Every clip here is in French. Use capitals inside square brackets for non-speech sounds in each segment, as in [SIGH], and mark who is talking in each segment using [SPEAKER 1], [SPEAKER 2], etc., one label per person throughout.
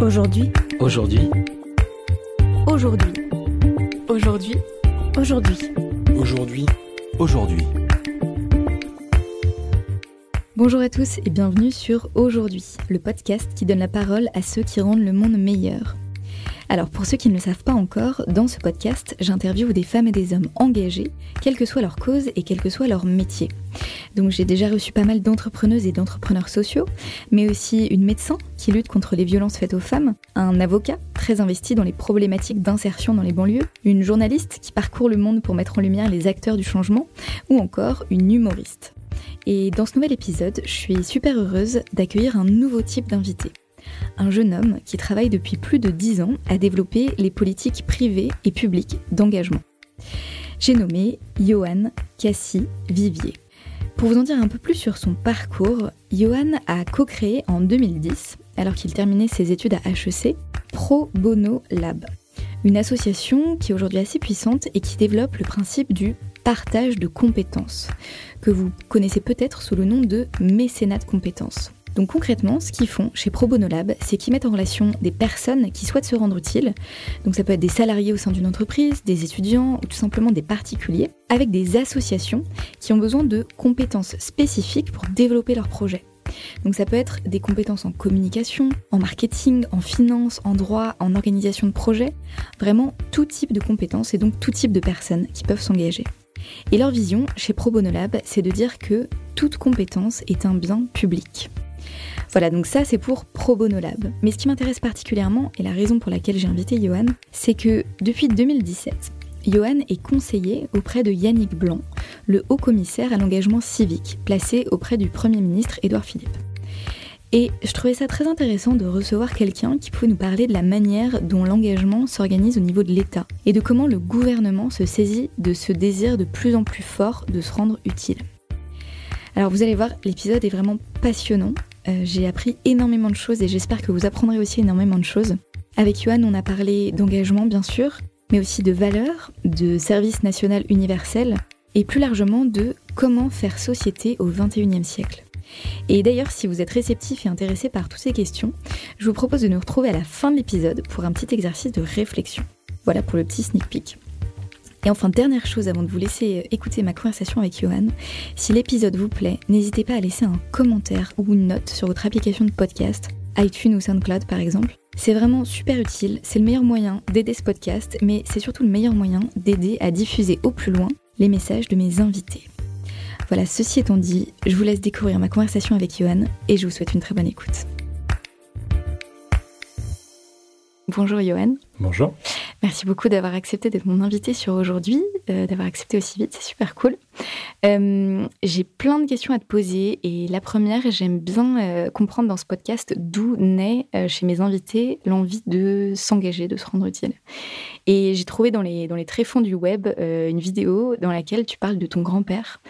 [SPEAKER 1] Aujourd'hui,
[SPEAKER 2] Aujourd'hui,
[SPEAKER 1] aujourd'hui, aujourd'hui, aujourd'hui.
[SPEAKER 2] aujourd'hui, aujourd'hui.
[SPEAKER 1] Bonjour à tous et bienvenue sur Aujourd'hui, le podcast qui donne la parole à ceux qui rendent le monde meilleur. Alors pour ceux qui ne le savent pas encore, dans ce podcast, j'interviewe des femmes et des hommes engagés, quelle que soit leur cause et quel que soit leur métier. Donc j'ai déjà reçu pas mal d'entrepreneuses et d'entrepreneurs sociaux, mais aussi une médecin qui lutte contre les violences faites aux femmes, un avocat très investi dans les problématiques d'insertion dans les banlieues, une journaliste qui parcourt le monde pour mettre en lumière les acteurs du changement, ou encore une humoriste. Et dans ce nouvel épisode, je suis super heureuse d'accueillir un nouveau type d'invité. Un jeune homme qui travaille depuis plus de 10 ans à développer les politiques privées et publiques d'engagement. J'ai nommé Johan Cassie Vivier. Pour vous en dire un peu plus sur son parcours, Johan a co-créé en 2010, alors qu'il terminait ses études à HEC, Pro Bono Lab, une association qui est aujourd'hui assez puissante et qui développe le principe du partage de compétences, que vous connaissez peut-être sous le nom de mécénat de compétences. Donc concrètement, ce qu'ils font chez Pro Bono Lab, c'est qu'ils mettent en relation des personnes qui souhaitent se rendre utiles, donc ça peut être des salariés au sein d'une entreprise, des étudiants ou tout simplement des particuliers, avec des associations qui ont besoin de compétences spécifiques pour développer leur projet. Donc ça peut être des compétences en communication, en marketing, en finance, en droit, en organisation de projet, vraiment tout type de compétences et donc tout type de personnes qui peuvent s'engager. Et leur vision chez Pro Bono Lab, c'est de dire que toute compétence est un bien public. Voilà, donc ça c'est pour Pro Bono Lab. Mais ce qui m'intéresse particulièrement, et la raison pour laquelle j'ai invité Johan, c'est que depuis 2017, Johan est conseiller auprès de Yannick Blanc, le haut commissaire à l'engagement civique, placé auprès du Premier ministre Édouard Philippe. Et je trouvais ça très intéressant de recevoir quelqu'un qui pouvait nous parler de la manière dont l'engagement s'organise au niveau de l'État et de comment le gouvernement se saisit de ce désir de plus en plus fort de se rendre utile. Alors vous allez voir, l'épisode est vraiment passionnant. Euh, J'ai appris énormément de choses et j'espère que vous apprendrez aussi énormément de choses. Avec Johan, on a parlé d'engagement bien sûr, mais aussi de valeurs, de service national universel et plus largement de comment faire société au XXIe siècle. Et d'ailleurs, si vous êtes réceptif et intéressé par toutes ces questions, je vous propose de nous retrouver à la fin de l'épisode pour un petit exercice de réflexion. Voilà pour le petit sneak peek. Et enfin, dernière chose avant de vous laisser écouter ma conversation avec Johan, si l'épisode vous plaît, n'hésitez pas à laisser un commentaire ou une note sur votre application de podcast, iTunes ou SoundCloud par exemple. C'est vraiment super utile, c'est le meilleur moyen d'aider ce podcast, mais c'est surtout le meilleur moyen d'aider à diffuser au plus loin les messages de mes invités. Voilà, ceci étant dit, je vous laisse découvrir ma conversation avec Johan et je vous souhaite une très bonne écoute. Bonjour Johan.
[SPEAKER 2] Bonjour.
[SPEAKER 1] Merci beaucoup d'avoir accepté d'être mon invité sur aujourd'hui, euh, d'avoir accepté aussi vite, c'est super cool. Euh, j'ai plein de questions à te poser et la première, j'aime bien euh, comprendre dans ce podcast d'où naît chez mes invités l'envie de s'engager, de se rendre utile. Et j'ai trouvé dans les, dans les tréfonds du web une vidéo dans laquelle tu parles de ton grand-père,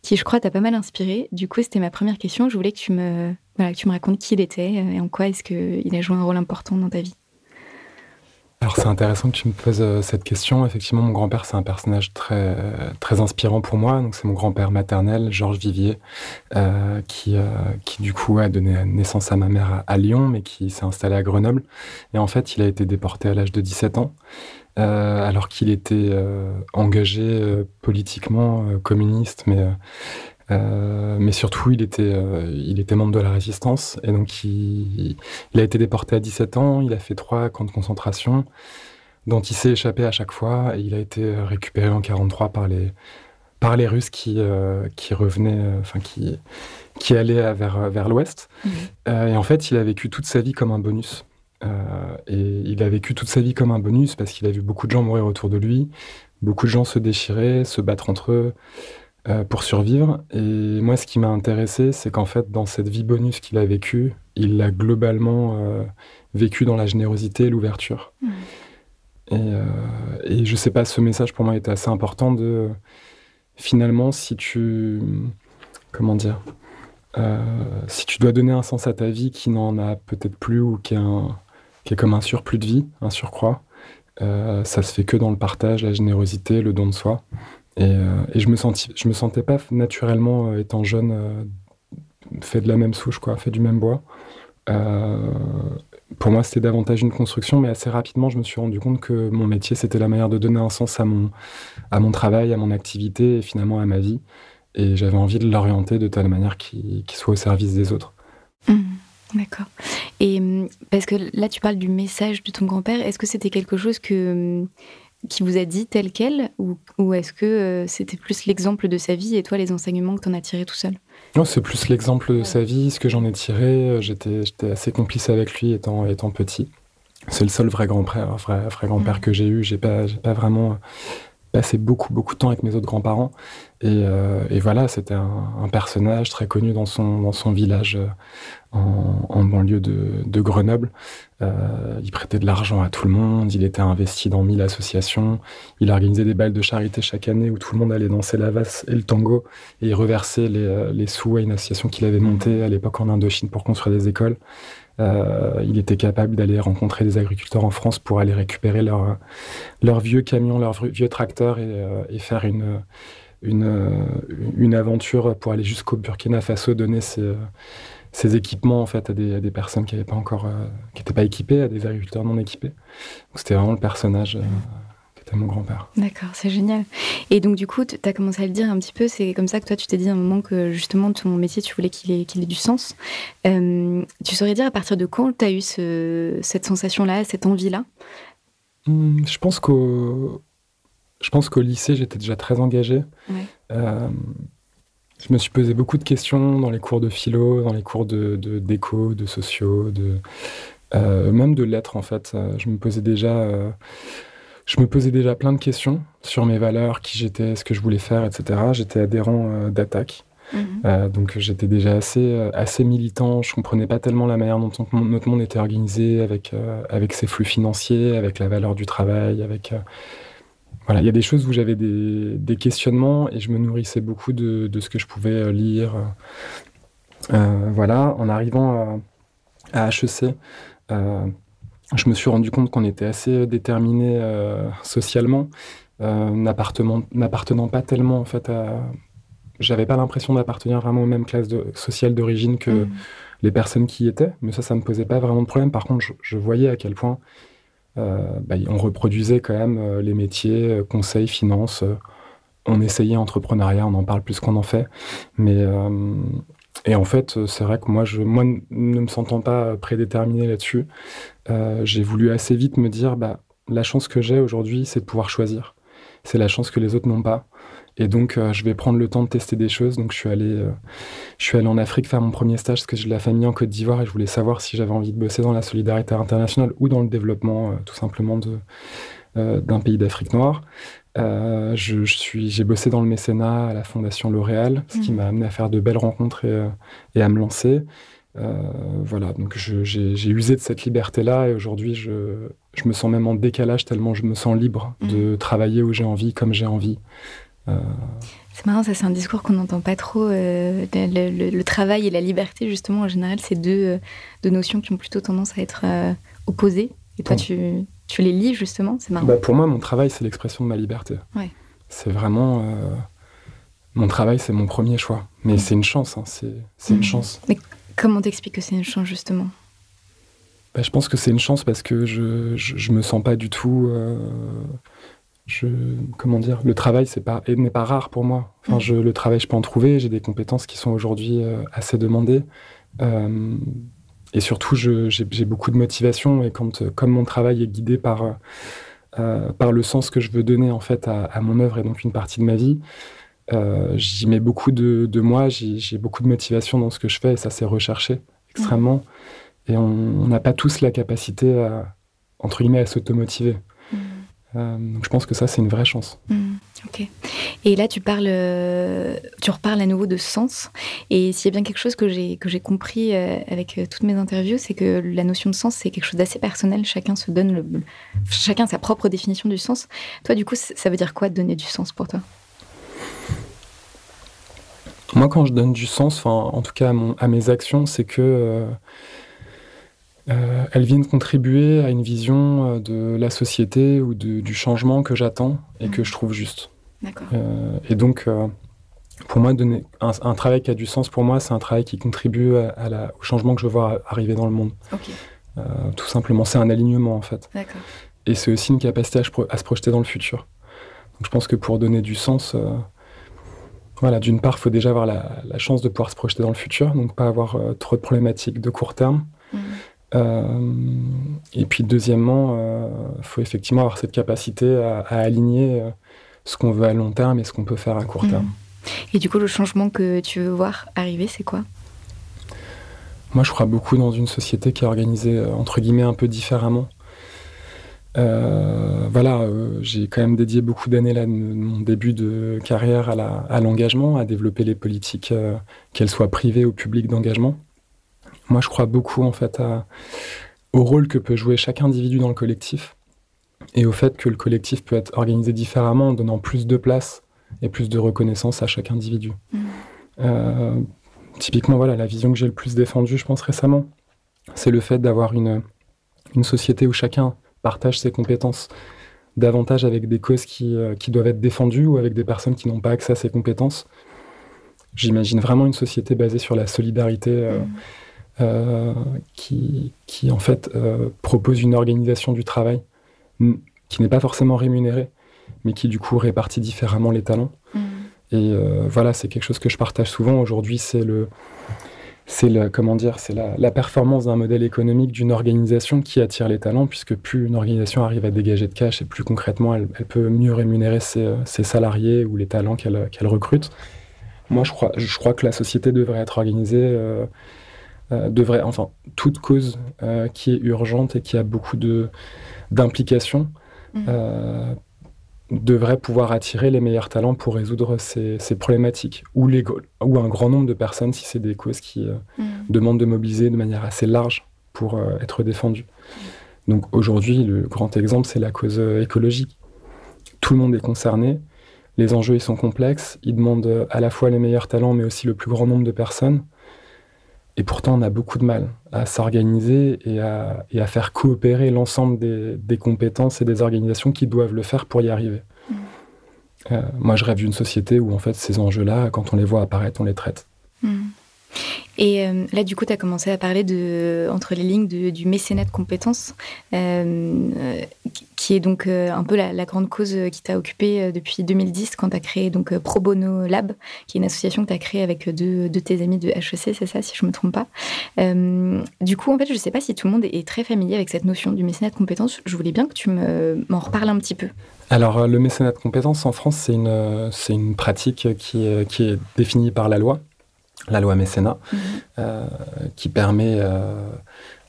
[SPEAKER 1] qui je crois t'a pas mal inspiré. Du coup, c'était ma première question. Je voulais que tu me, racontes qui il était et en quoi est-ce qu'il a joué un rôle important dans ta vie.
[SPEAKER 2] Alors c'est intéressant que tu me poses euh, cette question. Effectivement, mon grand-père, c'est un personnage très, très inspirant pour moi. Donc c'est mon grand-père maternel, Georges Vivier, euh, qui, euh, qui du coup a donné naissance à ma mère à, Lyon, mais qui s'est installé à Grenoble. Et en fait, il a été déporté à l'âge de 17 ans, euh, alors qu'il était euh, engagé euh, politiquement, euh, communiste, mais... euh, mais surtout, il était, euh, il était membre de la résistance. Et donc, il, il a été déporté à 17 ans. Il a fait trois camps de concentration, dont il s'est échappé à chaque fois. Et il a été récupéré en 43 par les, par les Russes qui, euh, qui revenaient, enfin, qui, qui allaient vers, vers l'ouest. Euh, et en fait, il a vécu toute sa vie comme un bonus. Et il a vécu toute sa vie comme un bonus parce qu'il a vu beaucoup de gens mourir autour de lui, beaucoup de gens se déchirer, se battre entre eux euh, pour survivre. Et moi, ce qui m'a intéressé, c'est qu'en fait, dans cette vie bonus qu'il a vécue, il l'a globalement euh, vécu dans la générosité et l'ouverture.
[SPEAKER 1] Mhm.
[SPEAKER 2] Et, euh, et je sais pas, ce message pour moi était assez important de finalement, si tu. Comment dire euh, Si tu dois donner un sens à ta vie qui n'en a peut-être plus ou qui est, un- qui est comme un surplus de vie, un surcroît, euh, ça se fait que dans le partage, la générosité, le don de soi. Et, euh, et je me je me sentais pas naturellement, euh, étant jeune, euh, fait de la même souche, quoi, fait du même bois. Pour moi, c'était davantage une construction, mais assez rapidement, je me suis rendu compte que mon métier, c'était la manière de donner un sens à mon, à mon travail, à mon activité et finalement à ma vie. Et j'avais envie de l'orienter de telle manière qu'il soit au service des autres.
[SPEAKER 1] Mmh, d'accord. Et mmh, parce que là, tu parles du message de ton grand-père. Est-ce que c'était quelque chose que, mmh, qui vous a dit tel quel Ou, ou est-ce que euh, c'était plus l'exemple de sa vie et toi, les enseignements que tu en as tirés tout seul?
[SPEAKER 2] Non, c'est plus l'exemple de sa vie, ce que j'en ai tiré. Euh, j'étais, j'étais assez complice avec lui étant, étant petit. C'est le seul vrai grand-père, vrai, vrai grand-père mmh. que j'ai eu. J'ai pas, j'ai pas vraiment passé beaucoup, beaucoup de temps avec mes autres grands-parents. Et, euh, et, voilà, c'était un, un, personnage très connu dans son, dans son village euh, en, banlieue de, Grenoble. Euh, il prêtait de l'argent à tout le monde, il était investi dans mille associations, il organisait des balles de charité chaque année où tout le monde allait danser la valse et le tango, et il reversait les, euh, les sous à une association qu'il avait montée à l'époque en Indochine pour construire des écoles. Euh, il était capable d'aller rencontrer des agriculteurs en France pour aller récupérer leurs leur vieux camions, leurs vieux tracteurs et, faire une, une, aventure pour aller jusqu'au Burkina Faso, donner ses, ses, équipements en fait à des, à des personnes qui n'étaient pas encore, euh, qui n'étaient pas équipées, à des agriculteurs non équipés. C'était vraiment le personnage mon grand-père.
[SPEAKER 1] D'accord, c'est génial. Et donc, du coup, tu as commencé à le dire un petit peu, c'est comme ça que toi, tu t'es dit à un moment que justement, ton métier, tu voulais qu'il ait, qu'il ait du sens. Euh, tu saurais dire à partir de quand tu as eu ce, cette sensation-là, cette envie-là?
[SPEAKER 2] Mmh, Je pense qu'au. Je pense qu'au lycée, j'étais déjà très engagé. Ouais. Euh, je me suis posé beaucoup de questions dans les cours de philo, dans les cours de, d'éco, de sociaux, de, euh, même de lettres en fait. Je me posais déjà euh, je me posais déjà plein de questions sur mes valeurs, qui j'étais, ce que je voulais faire, etc. J'étais adhérent euh, d'attaque. Mhm. Euh, donc j'étais déjà assez, euh, assez militant, je comprenais pas tellement la manière dont notre monde était organisé avec, euh, avec ses flux financiers, avec la valeur du travail, avec... Euh, voilà, il y a des choses où j'avais des, des, questionnements et je me nourrissais beaucoup de, de ce que je pouvais euh, lire. voilà, en arrivant à, à HEC, je me suis rendu compte qu'on était assez déterminé euh, socialement, euh, n'appartenant pas tellement en fait à. J'avais pas l'impression d'appartenir vraiment aux mêmes classes de, sociales d'origine que mmh. les personnes qui y étaient, mais ça, ça me posait pas vraiment de problème. Par contre, je, je voyais à quel point euh, bah, on reproduisait quand même euh, les métiers, euh, conseil, finance. on essayait entrepreneuriat, on en parle plus qu'on en fait, mais et en fait, c'est vrai que moi, je, ne me sentant pas prédéterminé là-dessus, euh, j'ai voulu assez vite me dire, bah, la chance que j'ai aujourd'hui, c'est de pouvoir choisir. C'est la chance que les autres n'ont pas. Et donc, euh, je vais prendre le temps de tester des choses. Donc, je suis allé, euh, je suis allé en Afrique faire mon premier stage parce que j'ai de la famille en Côte d'Ivoire et je voulais savoir si j'avais envie de bosser dans la solidarité internationale ou dans le développement, euh, tout simplement, de, d'un pays d'Afrique noire. Je, je, suis, j'ai bossé dans le mécénat à la Fondation L'Oréal, ce mmh. qui m'a amené à faire de belles rencontres et, et à me lancer. Euh, voilà, donc j'ai usé de cette liberté-là et aujourd'hui je, je, me sens même en décalage tellement je me sens libre mmh. de travailler où j'ai envie, comme j'ai envie.
[SPEAKER 1] Euh... C'est marrant, ça c'est un discours qu'on n'entend pas trop. Euh, le, le, le, travail et la liberté, justement, en général, c'est deux, deux, notions qui ont plutôt tendance à être euh, opposées. Et toi, tu, tu, les lis justement, c'est marrant.
[SPEAKER 2] Bah pour moi, mon travail, c'est l'expression de ma liberté.
[SPEAKER 1] Ouais.
[SPEAKER 2] C'est vraiment. mon travail, c'est mon premier choix. Mais mmh. c'est une chance, hein, c'est mmh. une chance.
[SPEAKER 1] Mais Comment t'expliques que c'est une chance justement?
[SPEAKER 2] Bah, Je pense que c'est une chance parce que je, je, je, me sens pas du tout. Euh, je, comment dire Le travail c'est pas n'est pas rare pour moi. Enfin, mmh. je, le travail, je peux en trouver. J'ai des compétences qui sont aujourd'hui euh, assez demandées. Euh, et surtout, j'ai beaucoup de motivation. Et quand, comme mon travail est guidé par, par le sens que je veux donner en fait à, à mon œuvre et donc une partie de ma vie, euh, j'y mets beaucoup de, de moi, j'ai beaucoup de motivation dans ce que je fais et ça c'est recherché extrêmement. Mmh. Et on n'a pas tous la capacité à, entre guillemets, à s'automotiver. Mmh. Euh, donc je pense que ça c'est une vraie chance.
[SPEAKER 1] Mmh. Ok. Et là tu parles, euh, tu reparles à nouveau de sens. Et s'il y a bien quelque chose que j'ai que j'ai compris avec toutes mes interviews, c'est que la notion de sens c'est quelque chose d'assez personnel. Chacun se donne le, chacun sa propre définition du sens. Toi du coup ça veut dire quoi donner du sens pour toi?
[SPEAKER 2] Moi, quand je donne du sens, en tout cas à, mon, à mes actions, c'est que euh, euh, elles viennent contribuer à une vision euh, de la société ou de, du changement que j'attends et mmh. que je trouve juste.
[SPEAKER 1] Euh,
[SPEAKER 2] et donc, pour moi, donner un, un, travail qui a du sens pour moi, c'est un travail qui contribue à, à la, au changement que je veux voir arriver dans le monde.
[SPEAKER 1] Okay.
[SPEAKER 2] tout simplement, c'est un alignement en fait.
[SPEAKER 1] D'accord.
[SPEAKER 2] Et c'est aussi une capacité à, se projeter dans le futur. Donc je pense que pour donner du sens, voilà, d'une part, il faut déjà avoir la, chance de pouvoir se projeter dans le futur, donc pas avoir trop de problématiques de court terme. Mmh. et puis deuxièmement, il faut effectivement avoir cette capacité à, aligner ce qu'on veut à long terme et ce qu'on peut faire à court mmh. terme.
[SPEAKER 1] Et du coup, le changement que tu veux voir arriver, c'est quoi?
[SPEAKER 2] Moi, je crois beaucoup dans une société qui est organisée, euh, entre guillemets, un peu différemment. Euh, voilà, euh, j'ai quand même dédié beaucoup d'années là, de mon début de carrière à l'engagement, à, développer les politiques, qu'elles soient privées ou publiques d'engagement. Moi, je crois beaucoup en fait au rôle que peut jouer chaque individu dans le collectif et au fait que le collectif peut être organisé différemment en donnant plus de place et plus de reconnaissance à chaque individu. Mm. Euh, typiquement, voilà, la vision que j'ai le plus défendue, je pense récemment, c'est le fait d'avoir une, une société où chacun partage ses compétences davantage avec des causes qui, euh, qui doivent être défendues ou avec des personnes qui n'ont pas accès à ces compétences. J'imagine vraiment une société basée sur la solidarité euh, mm. qui, qui, en fait, propose une organisation du travail qui n'est pas forcément rémunérée, mais qui du coup répartit différemment les talents. Mm. Et euh, voilà, c'est quelque chose que je partage souvent. Aujourd'hui, c'est le, c'est le, comment dire, c'est la, performance d'un modèle économique d'une organisation qui attire les talents, puisque plus une organisation arrive à dégager de cash et plus concrètement elle, peut mieux rémunérer ses, salariés ou les talents qu'elle, recrute. Moi, je crois, je crois que la société devrait être organisée. Euh, euh, devrait, enfin, toute cause qui est urgente et qui a beaucoup de d'implication mm devrait pouvoir attirer les meilleurs talents pour résoudre ces, problématiques, ou, les, ou un grand nombre de personnes si c'est des causes qui euh, mm. demandent de mobiliser de manière assez large pour euh, être défendues. Donc aujourd'hui, le grand exemple, c'est la cause euh, écologique. Tout le monde est concerné, les enjeux ils sont complexes, ils demandent à la fois les meilleurs talents, mais aussi le plus grand nombre de personnes. Et pourtant, on a beaucoup de mal à s'organiser et à, faire coopérer l'ensemble des, compétences et des organisations qui doivent le faire pour y arriver. Mm. Euh, moi, je rêve d'une société où, en fait, ces enjeux-là, quand on les voit apparaître, on les traite.
[SPEAKER 1] Mm. Et euh, là, du coup, tu as commencé à parler de, entre les lignes du mécénat de compétences, euh, qui est donc euh, un peu la, grande cause qui t'a occupé depuis 2010 quand tu as créé donc Pro Bono Lab, qui est une association que tu as créée avec deux de tes amis de HEC, c'est ça, si je ne me trompe pas. du coup, en fait, je ne sais pas si tout le monde est très familier avec cette notion du mécénat de compétences. Je voulais bien que tu m'en reparles un petit peu.
[SPEAKER 2] Alors, le mécénat de compétences en France, c'est une, une pratique qui est définie par la loi la loi mécénat, mhm. euh, qui permet euh,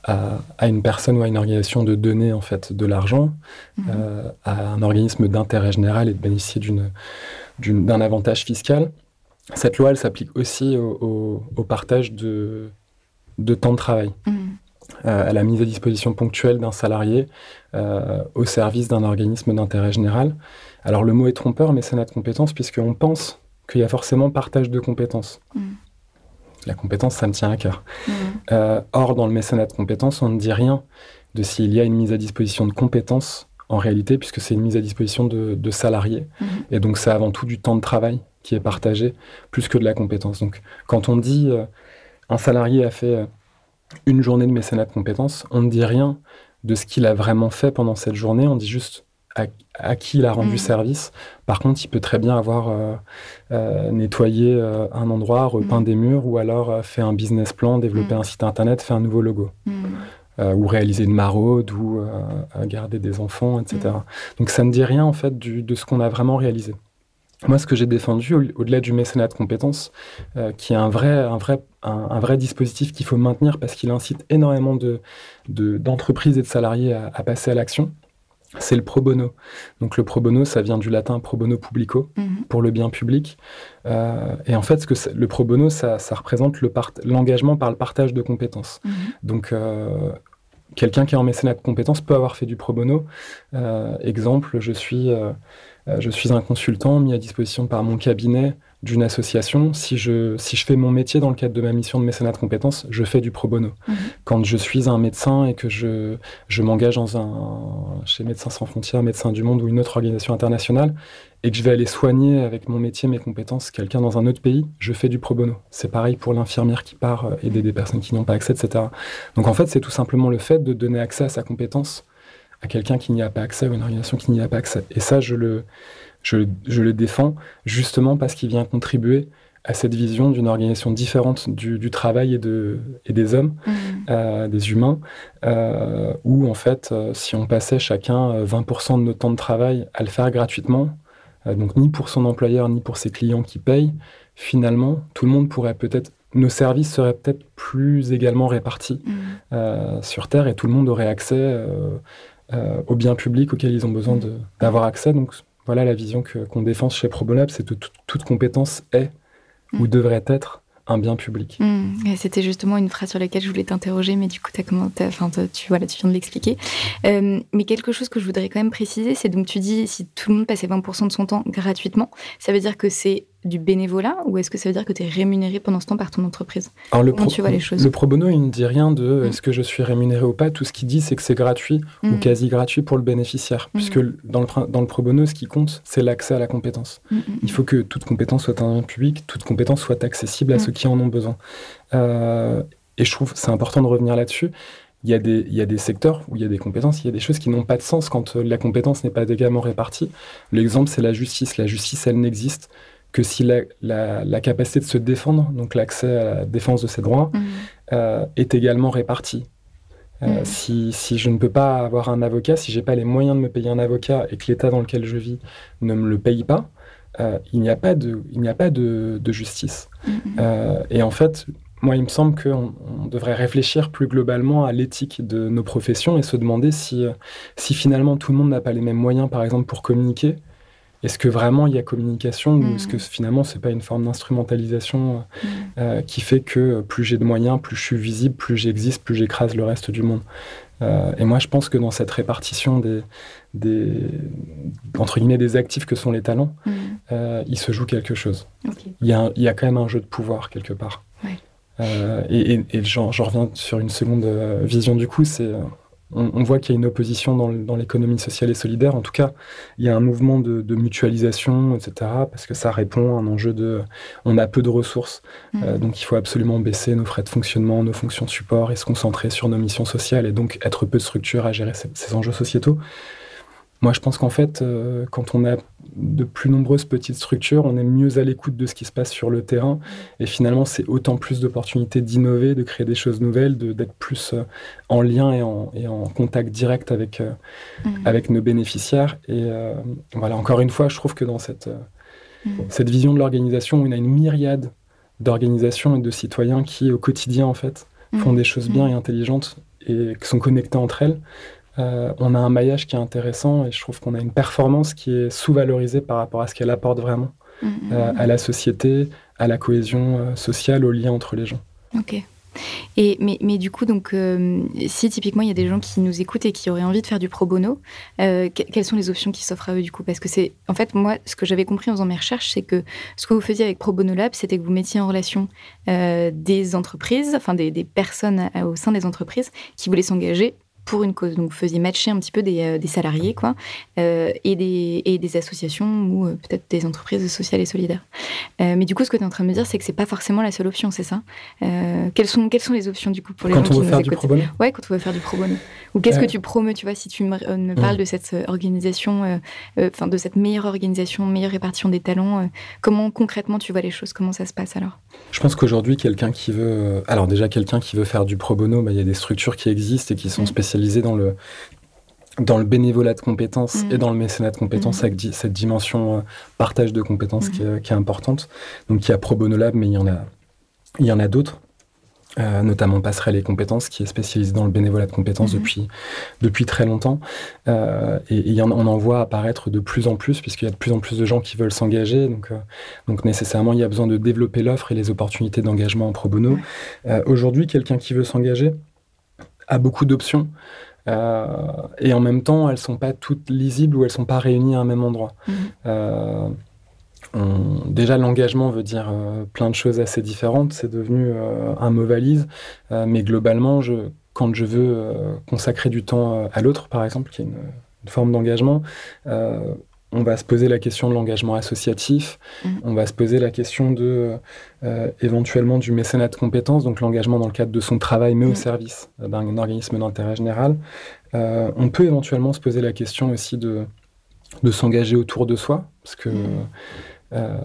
[SPEAKER 2] à, une personne ou à une organisation de donner en fait de l'argent mhm. euh, à un organisme d'intérêt général et de bénéficier d'un avantage fiscal. Cette loi, elle s'applique aussi au, partage de, de, temps de travail. Mhm. à la mise à disposition ponctuelle d'un salarié au service d'un organisme d'intérêt général. Alors le mot est trompeur, mécénat de compétences, puisqu'on pense qu'il y a forcément partage de compétences la compétence, ça me tient à cœur. Mmh. Euh, or, dans le mécénat de compétences, on ne dit rien de s'il y a une mise à disposition de compétences en réalité, puisque c'est une mise à disposition de, salariés. Mmh. Et donc, c'est avant tout du temps de travail qui est partagé, plus que de la compétence. Donc, quand on dit euh, un salarié a fait euh, une journée de mécénat de compétences, on ne dit rien de ce qu'il a vraiment fait pendant cette journée, on dit juste à, qui il a rendu mm. service. Par contre, il peut très bien avoir euh, euh, nettoyé euh, un endroit, repeint mm. des murs, ou alors fait un business plan, développé mm. un site internet, fait un nouveau logo. ou réaliser une maraude, ou garder des enfants, etc. Donc ça ne dit rien en fait de ce qu'on a vraiment réalisé. Moi, ce que j'ai défendu, au-delà du mécénat de compétences, qui est un vrai, un vrai, un, vrai dispositif qu'il faut maintenir parce qu'il incite énormément d'entreprises de, et de salariés à passer à l'action, c'est le pro bono. Donc le pro bono, ça vient du latin pro bono publico, mhm. pour le bien public. Euh, et en fait, ce que le pro bono, ça, représente l'engagement par le partage de compétences. Mhm. Donc euh, quelqu'un qui est en mécénat de compétences peut avoir fait du pro bono. Euh, exemple, je suis, je suis un consultant mis à disposition par mon cabinet d'une association, si je, si je fais mon métier dans le cadre de ma mission de mécénat de compétences, je fais du pro bono. Mhm. Quand je suis un médecin et que je, je m'engage dans un, chez Médecins sans frontières, Médecins du Monde ou une autre organisation internationale, et que je vais aller soigner avec mon métier, mes compétences, quelqu'un dans un autre pays, je fais du pro bono. C'est pareil pour l'infirmière qui part euh, aider des personnes qui n'ont pas accès, etc. Donc en fait, c'est tout simplement le fait de donner accès à sa compétence à quelqu'un qui n'y a pas accès ou une organisation qui n'y a pas accès. Et ça, je le, je, je le défends justement parce qu'il vient contribuer à cette vision d'une organisation différente du, du, travail et, de, et des hommes, mmh. euh, des humains, euh, où en fait, euh, si on passait chacun 20% de notre temps de travail à le faire gratuitement, donc ni pour son employeur ni pour ses clients qui payent, finalement, tout le monde pourrait peut-être, nos services seraient peut-être plus également répartis mmh. sur Terre et tout le monde aurait accès aux biens publics auxquels ils ont besoin d'avoir accès. Donc voilà la vision qu'on défend chez ProBonab, c'est que toute compétence est ou mmh. devrait être un bien public.
[SPEAKER 1] Mmh. C'était justement une phrase sur laquelle je voulais t'interroger, mais du coup, as comment, enfin, tu, voilà, tu viens de l'expliquer. Euh, mais quelque chose que je voudrais quand même préciser, c'est donc tu dis si tout le monde passait 20% de son temps gratuitement, ça veut dire que c'est du bénévolat ou est-ce que ça veut dire que tu es rémunéré pendant ce temps par ton entreprise
[SPEAKER 2] Alors le Comment tu vois les choses Le pro bono, il ne dit rien de mmh. est-ce que je suis rémunéré ou pas. Tout ce qu'il dit, c'est que c'est gratuit ou mmh. quasi gratuit pour le bénéficiaire. Mmh. Puisque dans le, dans le pro bono, ce qui compte, c'est l'accès à la compétence. Il faut que toute compétence soit un public, toute compétence soit accessible à ceux qui en ont besoin. Euh, et je trouve c'est important de revenir là-dessus. Il y, a des, il y, a des, secteurs où il y a des compétences, il y a des choses qui n'ont pas de sens quand euh, la compétence n'est pas également répartie. L'exemple, c'est la justice. La justice, elle n'existe que si la, capacité de se défendre, donc l'accès à la défense de ses droits, mmh. euh, est également réparti. Euh, mmh. si, je ne peux pas avoir un avocat, si j'ai pas les moyens de me payer un avocat et que l'État dans lequel je vis ne me le paye pas, euh, il n'y a pas de, il n'y a pas de, justice. Mmh. et en fait, moi, il me semble qu'on on devrait réfléchir plus globalement à l'éthique de nos professions et se demander si, si finalement tout le monde n'a pas les mêmes moyens, par exemple, pour communiquer, est-ce que vraiment il y a communication ou est-ce que mm. finalement c'est pas une forme d'instrumentalisation mm. euh, qui fait que plus j'ai de moyens, plus je suis visible, plus j'existe, plus j'écrase le reste du monde? Euh, Et moi je pense que dans cette répartition des, des, entre guillemets des actifs que sont les talents, mm. euh, il se joue quelque chose. Il, y a il, y a quand même un jeu de pouvoir quelque part. et, et, et j'en reviens sur une seconde vision du coup, c'est on, voit qu'il y a une opposition dans, l'économie sociale et solidaire. En tout cas, il y a un mouvement de, mutualisation, etc., parce que ça répond à un enjeu de... On a peu de ressources, mmh. euh, donc il faut absolument baisser nos frais de fonctionnement, nos fonctions de support et se concentrer sur nos missions sociales et donc être peu de structure à gérer ces enjeux sociétaux. Moi, je pense qu'en fait, euh, quand on a de plus nombreuses petites structures, on est mieux à l'écoute de ce qui se passe sur le terrain. Et finalement, c'est autant plus d'opportunités d'innover, de créer des choses nouvelles, d'être plus euh, en lien et en, et en, contact direct avec, euh, mmh. avec nos bénéficiaires. Et voilà, encore une fois, je trouve que dans cette, mmh. cette vision de l'organisation, on a une myriade d'organisations et de citoyens qui, au quotidien, en fait, font mmh. des choses bien et intelligentes et qui sont connectés entre elles. Euh, on a un maillage qui est intéressant et je trouve qu'on a une performance qui est sous-valorisée par rapport à ce qu'elle apporte vraiment mm, mm, euh, mm. à la société, à la cohésion euh, sociale, au lien entre les gens.
[SPEAKER 1] Ok. Et, mais, mais du coup, donc, si typiquement il y a des gens qui nous écoutent et qui auraient envie de faire du pro bono, quelles sont les options qui s'offrent à eux du coup? Parce que c'est, en fait, moi, ce que j'avais compris en faisant mes recherches, c'est que ce que vous faisiez avec Pro Bono Lab, c'était que vous mettiez en relation des entreprises, enfin des, des personnes au sein des entreprises qui voulaient s'engager pour une cause. Donc, vous faisiez matcher un petit peu des, euh, des salariés, quoi, euh, et, des, et des associations ou euh, peut-être des entreprises sociales et solidaires. mais du coup, ce que tu es en train de me dire, c'est que c'est pas forcément la seule option, c'est ça? Quelles, sont, quelles sont les options, du coup, pour les
[SPEAKER 2] quand
[SPEAKER 1] gens
[SPEAKER 2] on veut faire du pro bono
[SPEAKER 1] Ouais, quand on veut faire du pro bono. Ou qu'est-ce que tu promeux, tu vois, si tu me, me parles de cette organisation, enfin, de cette meilleure organisation, meilleure répartition des talents, comment concrètement tu vois les choses? Comment ça se passe alors?
[SPEAKER 2] Je pense qu'aujourd'hui, quelqu'un qui veut. Alors, déjà, quelqu'un qui veut faire du pro bono, bah, il y a des structures qui existent et qui sont spécialisées dans le, dans le bénévolat de compétences et mm. dans le mécénat de compétences mm. avec cette dimension euh, partage de compétences qui, est, mm. qui, est, importante. Donc il y a Pro Bono Lab, mais il y en a, il y en a d'autres. Euh, notamment Passerelle et Compétences, qui est spécialisé dans le bénévolat de compétences depuis, depuis très longtemps. Euh, et, on en voit apparaître de plus en plus, puisqu'il y a de plus en plus de gens qui veulent s'engager. Donc, donc nécessairement, il y a besoin de développer l'offre et les opportunités d'engagement en pro bono. Aujourd'hui, quelqu'un qui veut s'engager, a beaucoup d'options. Euh, et en même temps, elles sont pas toutes lisibles ou elles sont pas réunies à un même endroit. Mhm. Euh, déjà, l'engagement veut dire euh, plein de choses assez différentes. C'est devenu un mot valise. mais globalement, je, quand je veux consacrer du temps à l'autre, par exemple, qui est une, forme d'engagement, on va se poser la question de l'engagement associatif, mmh. on va se poser la question de éventuellement du mécénat de compétences, donc l'engagement dans le cadre de son travail, mais au mmh. service d'un organisme d'intérêt général. on peut éventuellement se poser la question aussi de, de s'engager autour de soi, parce que mmh. Euh,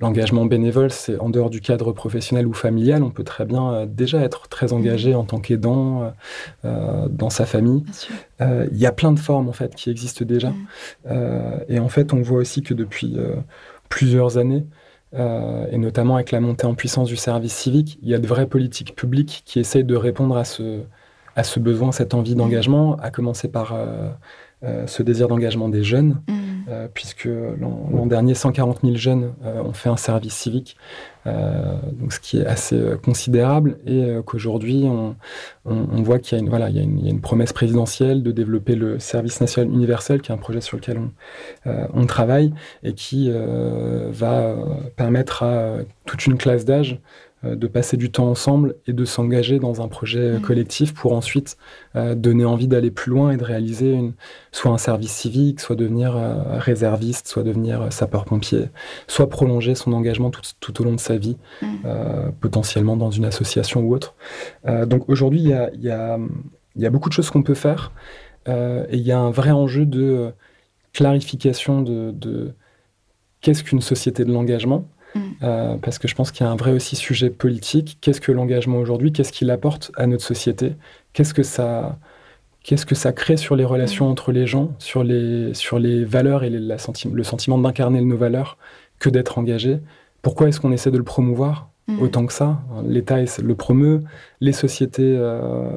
[SPEAKER 2] l'engagement bénévole, c'est en dehors du cadre professionnel ou familial, on peut très bien euh, déjà être très engagé en tant qu'aidant euh, dans sa famille. Il y a plein de formes en fait qui existent déjà. et en fait, on voit aussi que depuis plusieurs années, et notamment avec la montée en puissance du service civique, il y a de vraies politiques publiques qui essayent de répondre à ce, à ce besoin, cette envie d'engagement, à commencer par ce désir d'engagement des jeunes. Euh, puisque l'an dernier, 140 000 jeunes euh, ont fait un service civique, euh, donc ce qui est assez considérable, et qu'aujourd'hui, on, voit qu'il y, a une, voilà, il y, a une, promesse présidentielle de développer le service national universel, qui est un projet sur lequel on, on travaille, et qui va permettre à toute une classe d'âge euh, de passer du temps ensemble et de s'engager dans un projet mmh. collectif pour ensuite euh, donner envie d'aller plus loin et de réaliser une, soit un service civique, soit devenir euh, réserviste, soit devenir sapeur-pompier, soit prolonger son engagement tout, au long de sa vie, mmh. potentiellement dans une association ou autre. donc aujourd'hui, il y a, beaucoup de choses qu'on peut faire et il y a un vrai enjeu de clarification de qu'est-ce qu'une société de l'engagement Mm. Euh, parce que je pense qu'il y a un vrai aussi sujet politique. Qu'est-ce que l'engagement aujourd'hui? Qu'est-ce qu'il apporte à notre société? Qu'est-ce que ça Qu'est-ce que ça crée sur les relations mm. entre les gens, sur les, sur les valeurs et le sentiment d'incarner nos valeurs que d'être engagé Pourquoi est-ce qu'on essaie de le promouvoir? Mm. autant que ça. L'État le promeut, les sociétés, euh,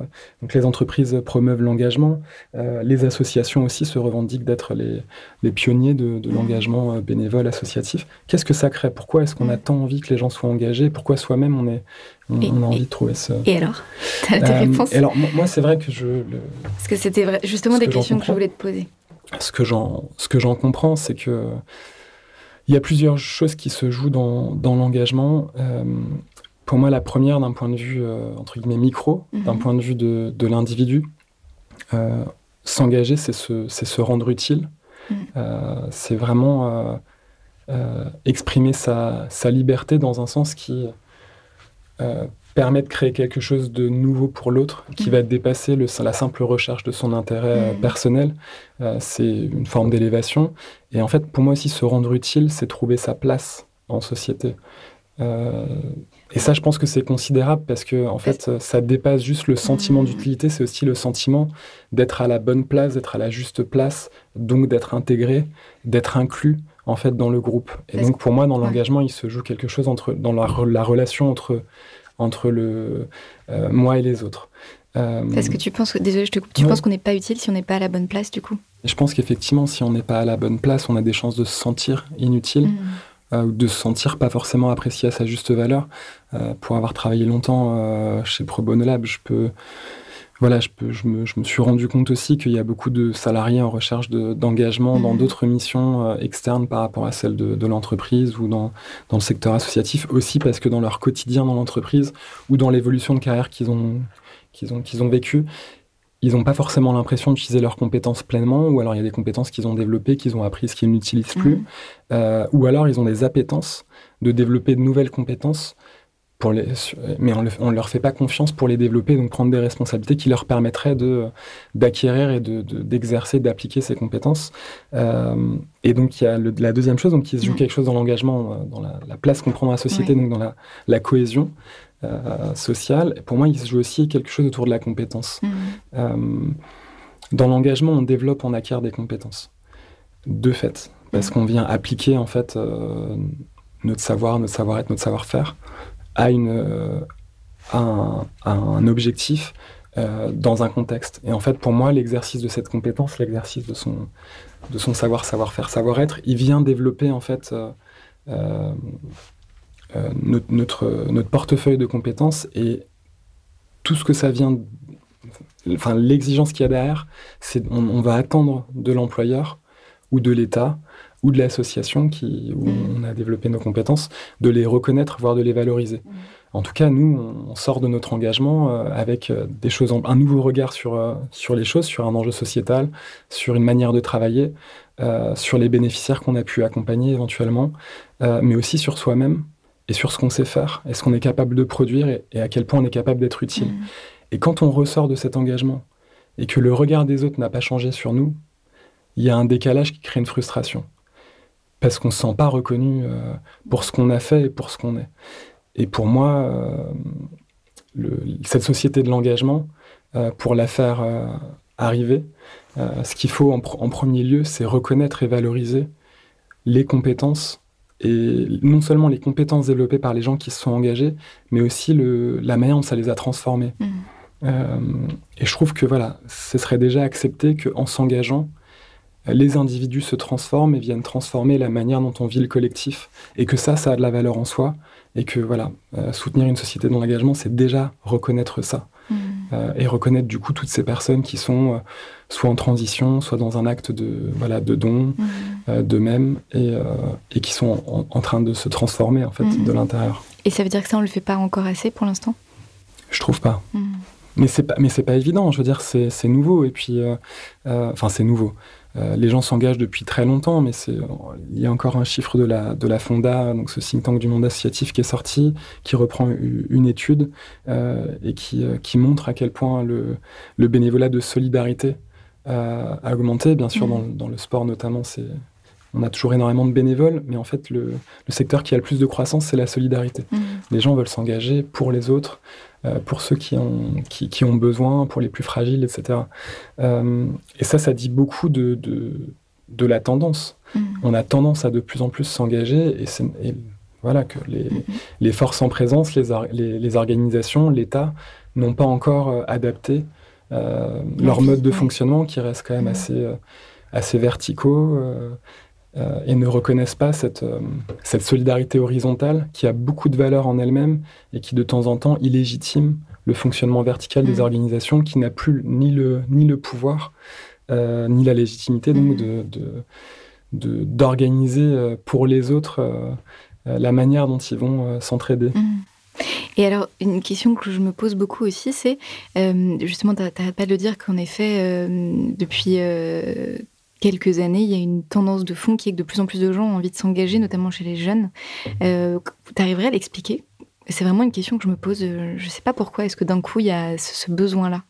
[SPEAKER 2] donc les entreprises promeuvent l'engagement, euh, les associations aussi se revendiquent d'être les, les, pionniers de, de mm. l'engagement euh, bénévole associatif. Qu'est-ce que ça crée? Pourquoi est-ce qu'on mm. a tant envie que les gens soient engagés? Pourquoi soi-même on, est, on, a envie de trouver ce...
[SPEAKER 1] Et alors? [LAUGHS] T'as tes réponses?
[SPEAKER 2] alors moi c'est vrai que je...
[SPEAKER 1] Parce que c'était justement des questions que je voulais te poser.
[SPEAKER 2] Ce que j'en comprends, c'est que il y a plusieurs choses qui se jouent dans, l'engagement. Euh, pour moi, la première, d'un point de vue, euh, entre guillemets, micro, mhm. d'un point de vue de, l'individu, euh, s'engager, c'est se, se, rendre utile. Mhm. c'est vraiment exprimer sa, sa, liberté dans un sens qui permet de créer quelque chose de nouveau pour l'autre, qui mm. va dépasser le, la simple recherche de son intérêt mm. personnel. Euh, c'est une forme d'élévation. Et en fait, pour moi aussi, se rendre utile, c'est trouver sa place en société. Euh, et ça, je pense que c'est considérable parce que, en fait, ça dépasse juste le sentiment mm. d'utilité, c'est aussi le sentiment d'être à la bonne place, d'être à la juste place, donc d'être intégré, d'être inclus en fait dans le groupe. Et donc pour moi, dans l'engagement, il se joue quelque chose entre dans la, la relation entre entre le euh, moi et les autres.
[SPEAKER 1] Euh, Parce que tu penses, désolé, je te coupe, tu penses qu'on n'est pas utile si on n'est pas à la bonne place du coup?
[SPEAKER 2] Je pense qu'effectivement, si on n'est pas à la bonne place, on a des chances de se sentir inutile. Hmm. Euh, ou de se sentir pas forcément apprécié à sa juste valeur. pour avoir travaillé longtemps chez Pro Bono Lab, je peux, voilà, je, peux, je, me, je, me, suis rendu compte aussi qu'il y a beaucoup de salariés en recherche d'engagement dans mmh. d'autres missions euh, externes par rapport à celles de, de l'entreprise ou dans, dans, le secteur associatif, aussi parce que dans leur quotidien dans l'entreprise ou dans l'évolution de carrière qu'ils ont, qu'ils ont, qu'ils ont vécu, ils n'ont pas forcément l'impression d'utiliser leurs compétences pleinement, ou alors il y a des compétences qu'ils ont développées, qu'ils ont apprises, qu'ils n'utilisent plus, mmh. euh, ou alors ils ont des appétences de développer de nouvelles compétences les, mais on ne leur fait pas confiance pour les développer, donc prendre des responsabilités qui leur permettraient de, d'acquérir et de, d'exercer, d'appliquer ces compétences. Euh, et donc il y a la deuxième chose, donc qui se joue quelque chose dans l'engagement, euh, dans la, place qu'on prend dans la société, donc dans la, la cohésion euh, sociale. Et pour moi, il se joue aussi quelque chose autour de la compétence. Mmh. dans l'engagement, on développe, on acquiert des compétences, de fait, parce mmh. qu'on vient appliquer en fait notre savoir, notre savoir-être, notre savoir-faire une, euh, un, objectif euh, dans un contexte. Et en fait, pour moi, l'exercice de cette compétence, l'exercice de son, savoir, savoir-faire, savoir-être, il vient développer en fait euh, notre, portefeuille de compétences et tout ce que ça vient, enfin l'exigence qu'il y a derrière, c'est on va attendre de l'employeur ou de l'État ou de l'association qui, où mm. on a développé nos compétences, de les reconnaître, voire de les valoriser. Mm. En tout cas, nous, on sort de notre engagement euh, avec euh, des choses, un nouveau regard sur, euh, sur les choses, sur un enjeu sociétal, sur une manière de travailler, sur les bénéficiaires qu'on a pu accompagner éventuellement, mais aussi sur soi-même et sur ce qu'on sait faire, et ce qu'on est capable de produire et, à quel point on est capable d'être utile? Mmh. Et quand on ressort de cet engagement et que le regard des autres n'a pas changé sur nous, il y a un décalage qui crée une frustration. Parce qu'on ne se sent pas reconnu euh, pour ce qu'on a fait et pour ce qu'on est. Et pour moi, euh, cette société de l'engagement, euh, pour la faire arriver, ce qu'il faut en, premier lieu, c'est reconnaître et valoriser les compétences et non seulement les compétences développées par les gens qui se sont engagés, mais aussi le, la manière dont ça les a transformés. Mmh. Et je trouve que voilà, ce serait déjà accepté qu'en s'engageant, les individus se transforment et viennent transformer la manière dont on vit le collectif, et que ça, ça a de la valeur en soi, et que voilà, euh, soutenir une société d'engagement, c'est déjà reconnaître ça. Mmh. Euh, et reconnaître du coup toutes ces personnes qui sont soit en transition, soit dans un acte de, voilà, de don mmh. d'eux-mêmes et, et, qui sont en, train de se transformer en fait mmh. de l'intérieur.
[SPEAKER 1] Et ça veut dire que ça, on le fait pas encore assez pour l'instant?
[SPEAKER 2] Je trouve pas. Mais c'est pas, mais c'est pas évident. Je veux dire, c'est, c'est nouveau. Et puis, euh, euh, enfin, c'est nouveau. Euh, les gens s'engagent depuis très longtemps, mais c'est, il y a encore un chiffre de la, de la Fonda, donc ce think tank du monde associatif qui est sorti, qui reprend une étude et qui, qui montre à quel point le, le bénévolat de solidarité a augmenté. Bien sûr, mmh. dans, dans, le sport notamment, c'est, on a toujours énormément de bénévoles, mais en fait, le, le secteur qui a le plus de croissance, c'est la solidarité. Mmh. Les gens veulent s'engager pour les autres, pour ceux qui ont, qui, qui, ont besoin, pour les plus fragiles, etc. Euh, et ça, ça dit beaucoup de, de, de la tendance. Mm. On a tendance à de plus en plus s'engager et, et, voilà que les, mm-hmm. les, forces en présence, les, les, les organisations, l'État n'ont pas encore euh, adapté leur mode de fonctionnement qui reste quand même mm. assez, assez verticaux. Euh, et ne reconnaissent pas cette, euh, cette solidarité horizontale qui a beaucoup de valeur en elle-même et qui de temps en temps illégitime le fonctionnement vertical des mm. organisations qui n'a plus ni le, ni le pouvoir euh, ni la légitimité donc mm. de, d'organiser pour les autres la manière dont ils vont s'entraider. Mm.
[SPEAKER 1] Et alors, une question que je me pose beaucoup aussi, c'est justement, tu n'arrêtes pas de le dire qu'en effet, depuis quelques années, il y a une tendance de fond qui est que de plus en plus de gens ont envie de s'engager, notamment chez les jeunes. Euh, tu arriverais à l'expliquer? C'est vraiment une question que je me pose. Euh, je ne sais pas pourquoi. Est-ce que d'un coup, il y a ce, besoin-là?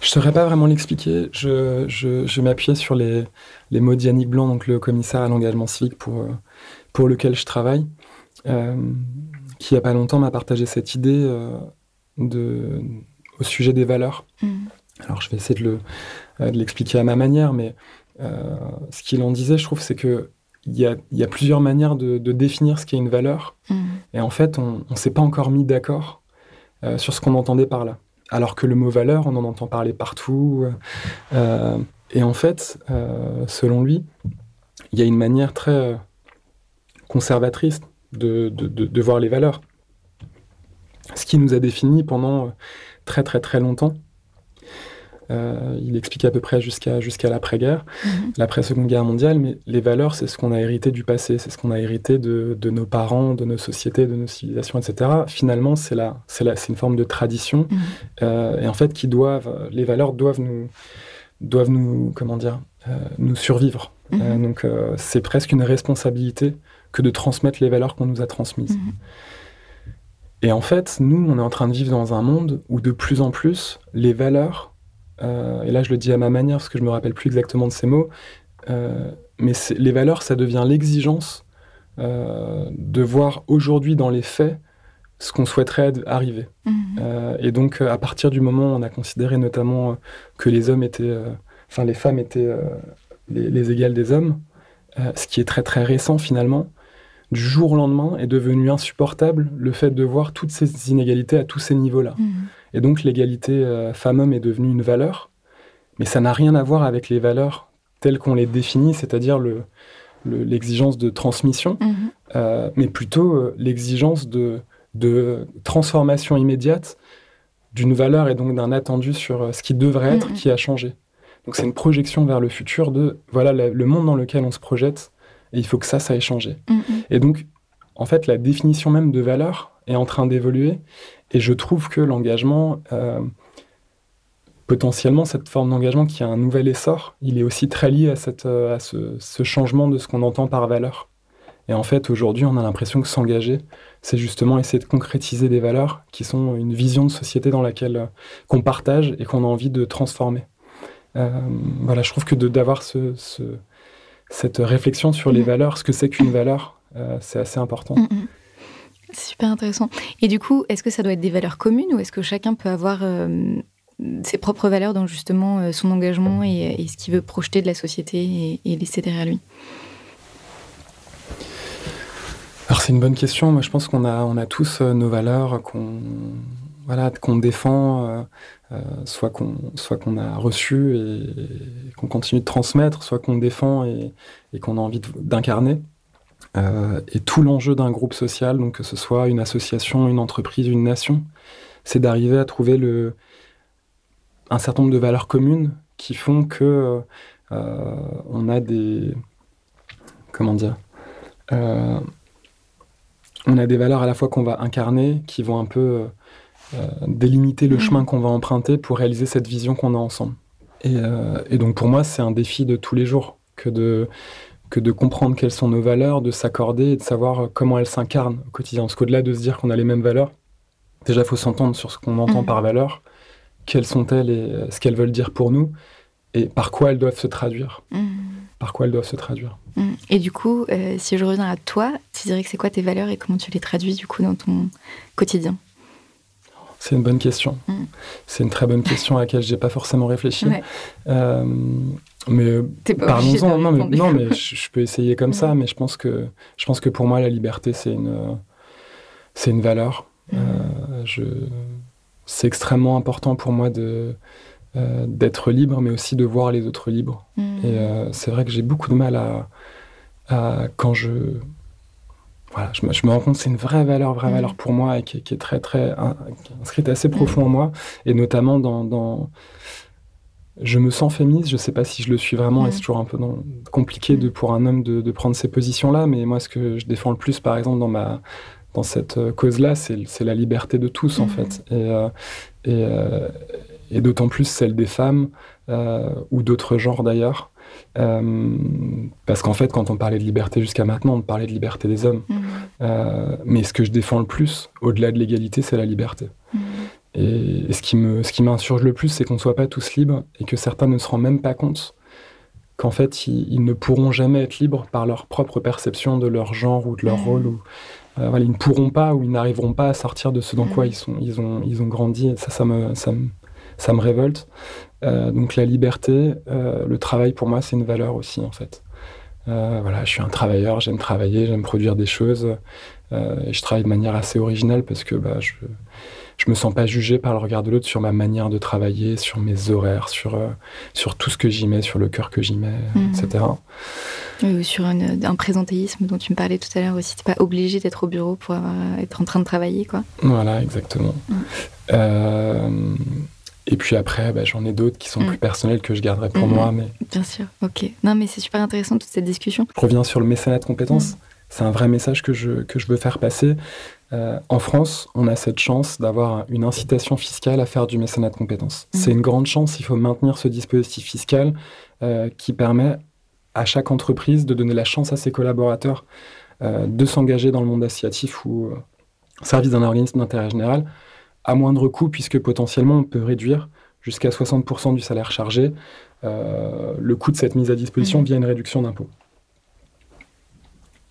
[SPEAKER 2] Je ne saurais pas vraiment l'expliquer. Je, je, m'appuyais sur les, les mots d'Yannick Blanc, donc le commissaire à l'engagement civique pour, euh, pour lequel je travaille, euh, qui il n'y a pas longtemps m'a partagé cette idée de, au sujet des valeurs. Mmh. Alors je vais essayer de le, euh, de l'expliquer à ma manière, mais euh, ce qu'il en disait, je trouve, c'est que il y, a, y, a, plusieurs manières de, définir ce qu'est une valeur. Mm. Et en fait, on ne s'est pas encore mis d'accord euh, sur ce qu'on entendait par là. Alors que le mot valeur, on en entend parler partout. et en fait, selon lui, il y a une manière très conservatrice de, de, de, voir les valeurs. Ce qui nous a défini pendant très très très longtemps, euh, il explique à peu près jusqu'à jusqu'à l'après-guerre, mhm. l'après-seconde guerre mondiale, mais les valeurs, c'est ce qu'on a hérité du passé, c'est ce qu'on a hérité de, de, nos parents, de nos sociétés, de nos civilisations, etc. Finalement, c'est la, c'est une forme de tradition, mhm. euh, et en fait, qui doivent, les valeurs doivent nous, doivent nous, comment dire, euh, nous survivre. Mhm. donc, c'est presque une responsabilité que de transmettre les valeurs qu'on nous a transmises. Et en fait, nous, on est en train de vivre dans un monde où de plus en plus, les valeurs euh, et là je le dis à ma manière parce que je me rappelle plus exactement de ces mots, euh, mais les valeurs, ça devient l'exigence euh, de voir aujourd'hui dans les faits ce qu'on souhaiterait arriver. Mhm. et donc à partir du moment où on a considéré notamment que les hommes étaient, enfin les femmes étaient les, les, égales des hommes, ce qui est très très récent finalement, du jour au lendemain est devenu insupportable le fait de voir toutes ces inégalités à tous ces niveaux-là. Mhm. Et donc l'égalité euh, femmes-hommes est devenue une valeur, mais ça n'a rien à voir avec les valeurs telles qu'on les définit, c'est-à-dire l'exigence de transmission, mhm. euh, mais plutôt euh, l'exigence de, transformation immédiate d'une valeur et donc d'un attendu sur ce qui devrait être, mhm. qui a changé. Donc c'est une projection vers le futur de voilà le monde dans lequel on se projette et il faut que ça, ça ait changé. Mhm. Et donc, en fait, la définition même de valeur est en train d'évoluer et je trouve que l'engagement, euh, potentiellement, cette forme d'engagement qui a un nouvel essor, il est aussi très lié à, cette, à ce, ce changement de ce qu'on entend par valeur. Et en fait, aujourd'hui, on a l'impression que s'engager, c'est justement essayer de concrétiser des valeurs qui sont une vision de société dans laquelle qu'on partage et qu'on a envie de transformer. Euh, voilà, je trouve que d'avoir ce, ce, cette réflexion sur les mm. valeurs, ce que c'est qu'une valeur, euh, c'est assez important. Mm, mm.
[SPEAKER 1] Super intéressant. Et du coup, est-ce que ça doit être des valeurs communes ou est-ce que chacun peut avoir euh, ses propres valeurs dans justement son engagement et, ce qu'il veut projeter de la société et, et laisser derrière lui?
[SPEAKER 2] Alors c'est une bonne question. Moi, je pense qu'on a, on a tous nos valeurs qu'on voilà, défend, soit qu'on soit qu'on a reçu et, qu'on continue de transmettre, soit qu'on défend et, et qu'on a envie d'incarner. Euh, et tout l'enjeu d'un groupe social, donc que ce soit une association, une entreprise, une nation, c'est d'arriver à trouver le, un certain nombre de valeurs communes qui font que euh, on a des comment dire euh, on a des valeurs à la fois qu'on va incarner, qui vont un peu délimiter le mmh. chemin qu'on va emprunter pour réaliser cette vision qu'on a ensemble. Et, et donc pour moi, c'est un défi de tous les jours que de que de comprendre quelles sont nos valeurs, de s'accorder et de savoir comment elles s'incarnent au quotidien. Parce qu'au-delà de se dire qu'on a les mêmes valeurs, déjà, il faut s'entendre sur ce qu'on entend mm. par valeur, quelles sont-elles et euh, ce qu'elles veulent dire pour nous, et par quoi elles doivent se traduire. Mm. Par quoi elles doivent se traduire.
[SPEAKER 1] Mm. Et du coup, euh, si je reviens à toi, tu dirais que c'est quoi tes valeurs et comment tu les traduis du coup dans ton quotidien?
[SPEAKER 2] C'est une bonne question. C'est une très bonne question à laquelle je n'ai pas forcément réfléchi. Euh, mais parlons-en. Non, mais, non, mais je, peux essayer comme ça, mais je pense que je pense que pour moi la liberté c'est une c'est une valeur. Euh, je c'est extrêmement important pour moi de euh, d'être libre, mais aussi de voir les autres libres. Mm. Et euh, c'est vrai que j'ai beaucoup de mal à, à quand je voilà, je me, je me rends compte que c'est une vraie valeur, vraie mm. valeur pour moi et qui, qui est très très inscrite assez profond en moi, et notamment dans, dans je me sens féministe, je ne sais pas si je le suis vraiment, et c'est toujours un peu compliqué de, pour un homme de, prendre ces positions-là, mais moi, ce que je défends le plus, par exemple, dans, ma, dans cette euh, cause-là, c'est la liberté de tous, en mmh. fait. Et, euh, euh, et, d'autant plus celle des femmes, ou d'autres genres d'ailleurs. parce qu'en fait, quand on parlait de liberté jusqu'à maintenant, on parlait de liberté des hommes. Mmh. mais ce que je défends le plus, au-delà de l'égalité, c'est la liberté. Mmh. Et, ce qui me, ce qui m'insurge le plus, c'est qu'on ne soit pas tous libres et que certains ne se rendent même pas compte qu'en fait, ils, ne pourront jamais être libres par leur propre perception de leur genre ou de leur rôle. Ou, euh, voilà, ils ne pourront pas ou ils n'arriveront pas à sortir de ce dans quoi ils, sont, ils, ont, ils ont grandi. Et ça, ça me, ça me, ça me révolte. Euh, donc la liberté, euh, le travail, pour moi, c'est une valeur aussi, en fait. voilà, je suis un travailleur, j'aime travailler, j'aime produire des choses. et je travaille de manière assez originale parce que bah, je je me sens pas jugé par le regard de l'autre sur ma manière de travailler, sur mes horaires, sur, euh, sur tout ce que j'y mets, sur le cœur que j'y mets, mhm. etc.
[SPEAKER 1] Ou sur un présentéisme dont tu me parlais tout à l'heure aussi. Tu pas obligé d'être au bureau pour être en train de travailler, quoi.
[SPEAKER 2] Voilà, exactement. Euh, et puis après, bah, j'en ai d'autres qui sont mhm. plus personnels que je garderai pour moi. Mais...
[SPEAKER 1] Bien sûr, ok. Non, mais c'est super intéressant toute cette discussion.
[SPEAKER 2] Je reviens sur le mécénat de compétences. C'est un vrai message que je, que je veux faire passer. Euh, en France, on a cette chance d'avoir une incitation fiscale à faire du mécénat de compétences. Mmh. C'est une grande chance, il faut maintenir ce dispositif fiscal euh, qui permet à chaque entreprise de donner la chance à ses collaborateurs euh, de s'engager dans le monde associatif ou service d'un organisme d'intérêt général à moindre coût, puisque potentiellement on peut réduire jusqu'à 60% du salaire chargé le coût de cette mise à disposition mmh. via une réduction d'impôt.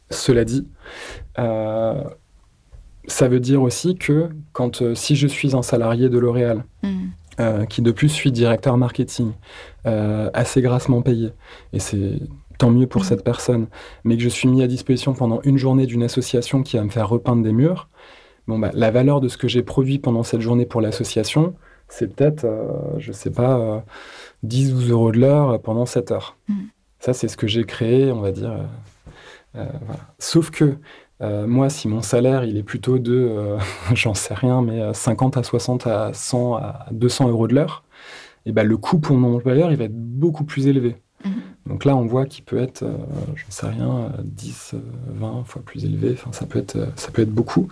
[SPEAKER 2] Cela dit, ça veut dire aussi que quand, euh, si je suis un salarié de L'Oréal, mm. euh, qui de plus suis directeur marketing, euh, assez grassement payé, et c'est tant mieux pour mm. cette personne, mais que je suis mis à disposition pendant une journée d'une association qui va me faire repeindre des murs, bon, bah, la valeur de ce que j'ai produit pendant cette journée pour l'association, c'est peut-être, je ne sais pas, 10 12 euros de l'heure pendant 7 heures. Mm. Ça, c'est ce que j'ai créé, on va dire. Sauf que euh, moi, si mon salaire, il est plutôt de, euh, [LAUGHS] j'en sais rien, mais 50 euh, à 60 à 100 à 200 euros de l'heure, et ben, le coût pour mon employeur, il va être beaucoup plus élevé. Mhm. Donc là, on voit qu'il peut être, j'en sais rien, 10, 20 fois plus élevé. Enfin, ça peut être, ça peut être beaucoup.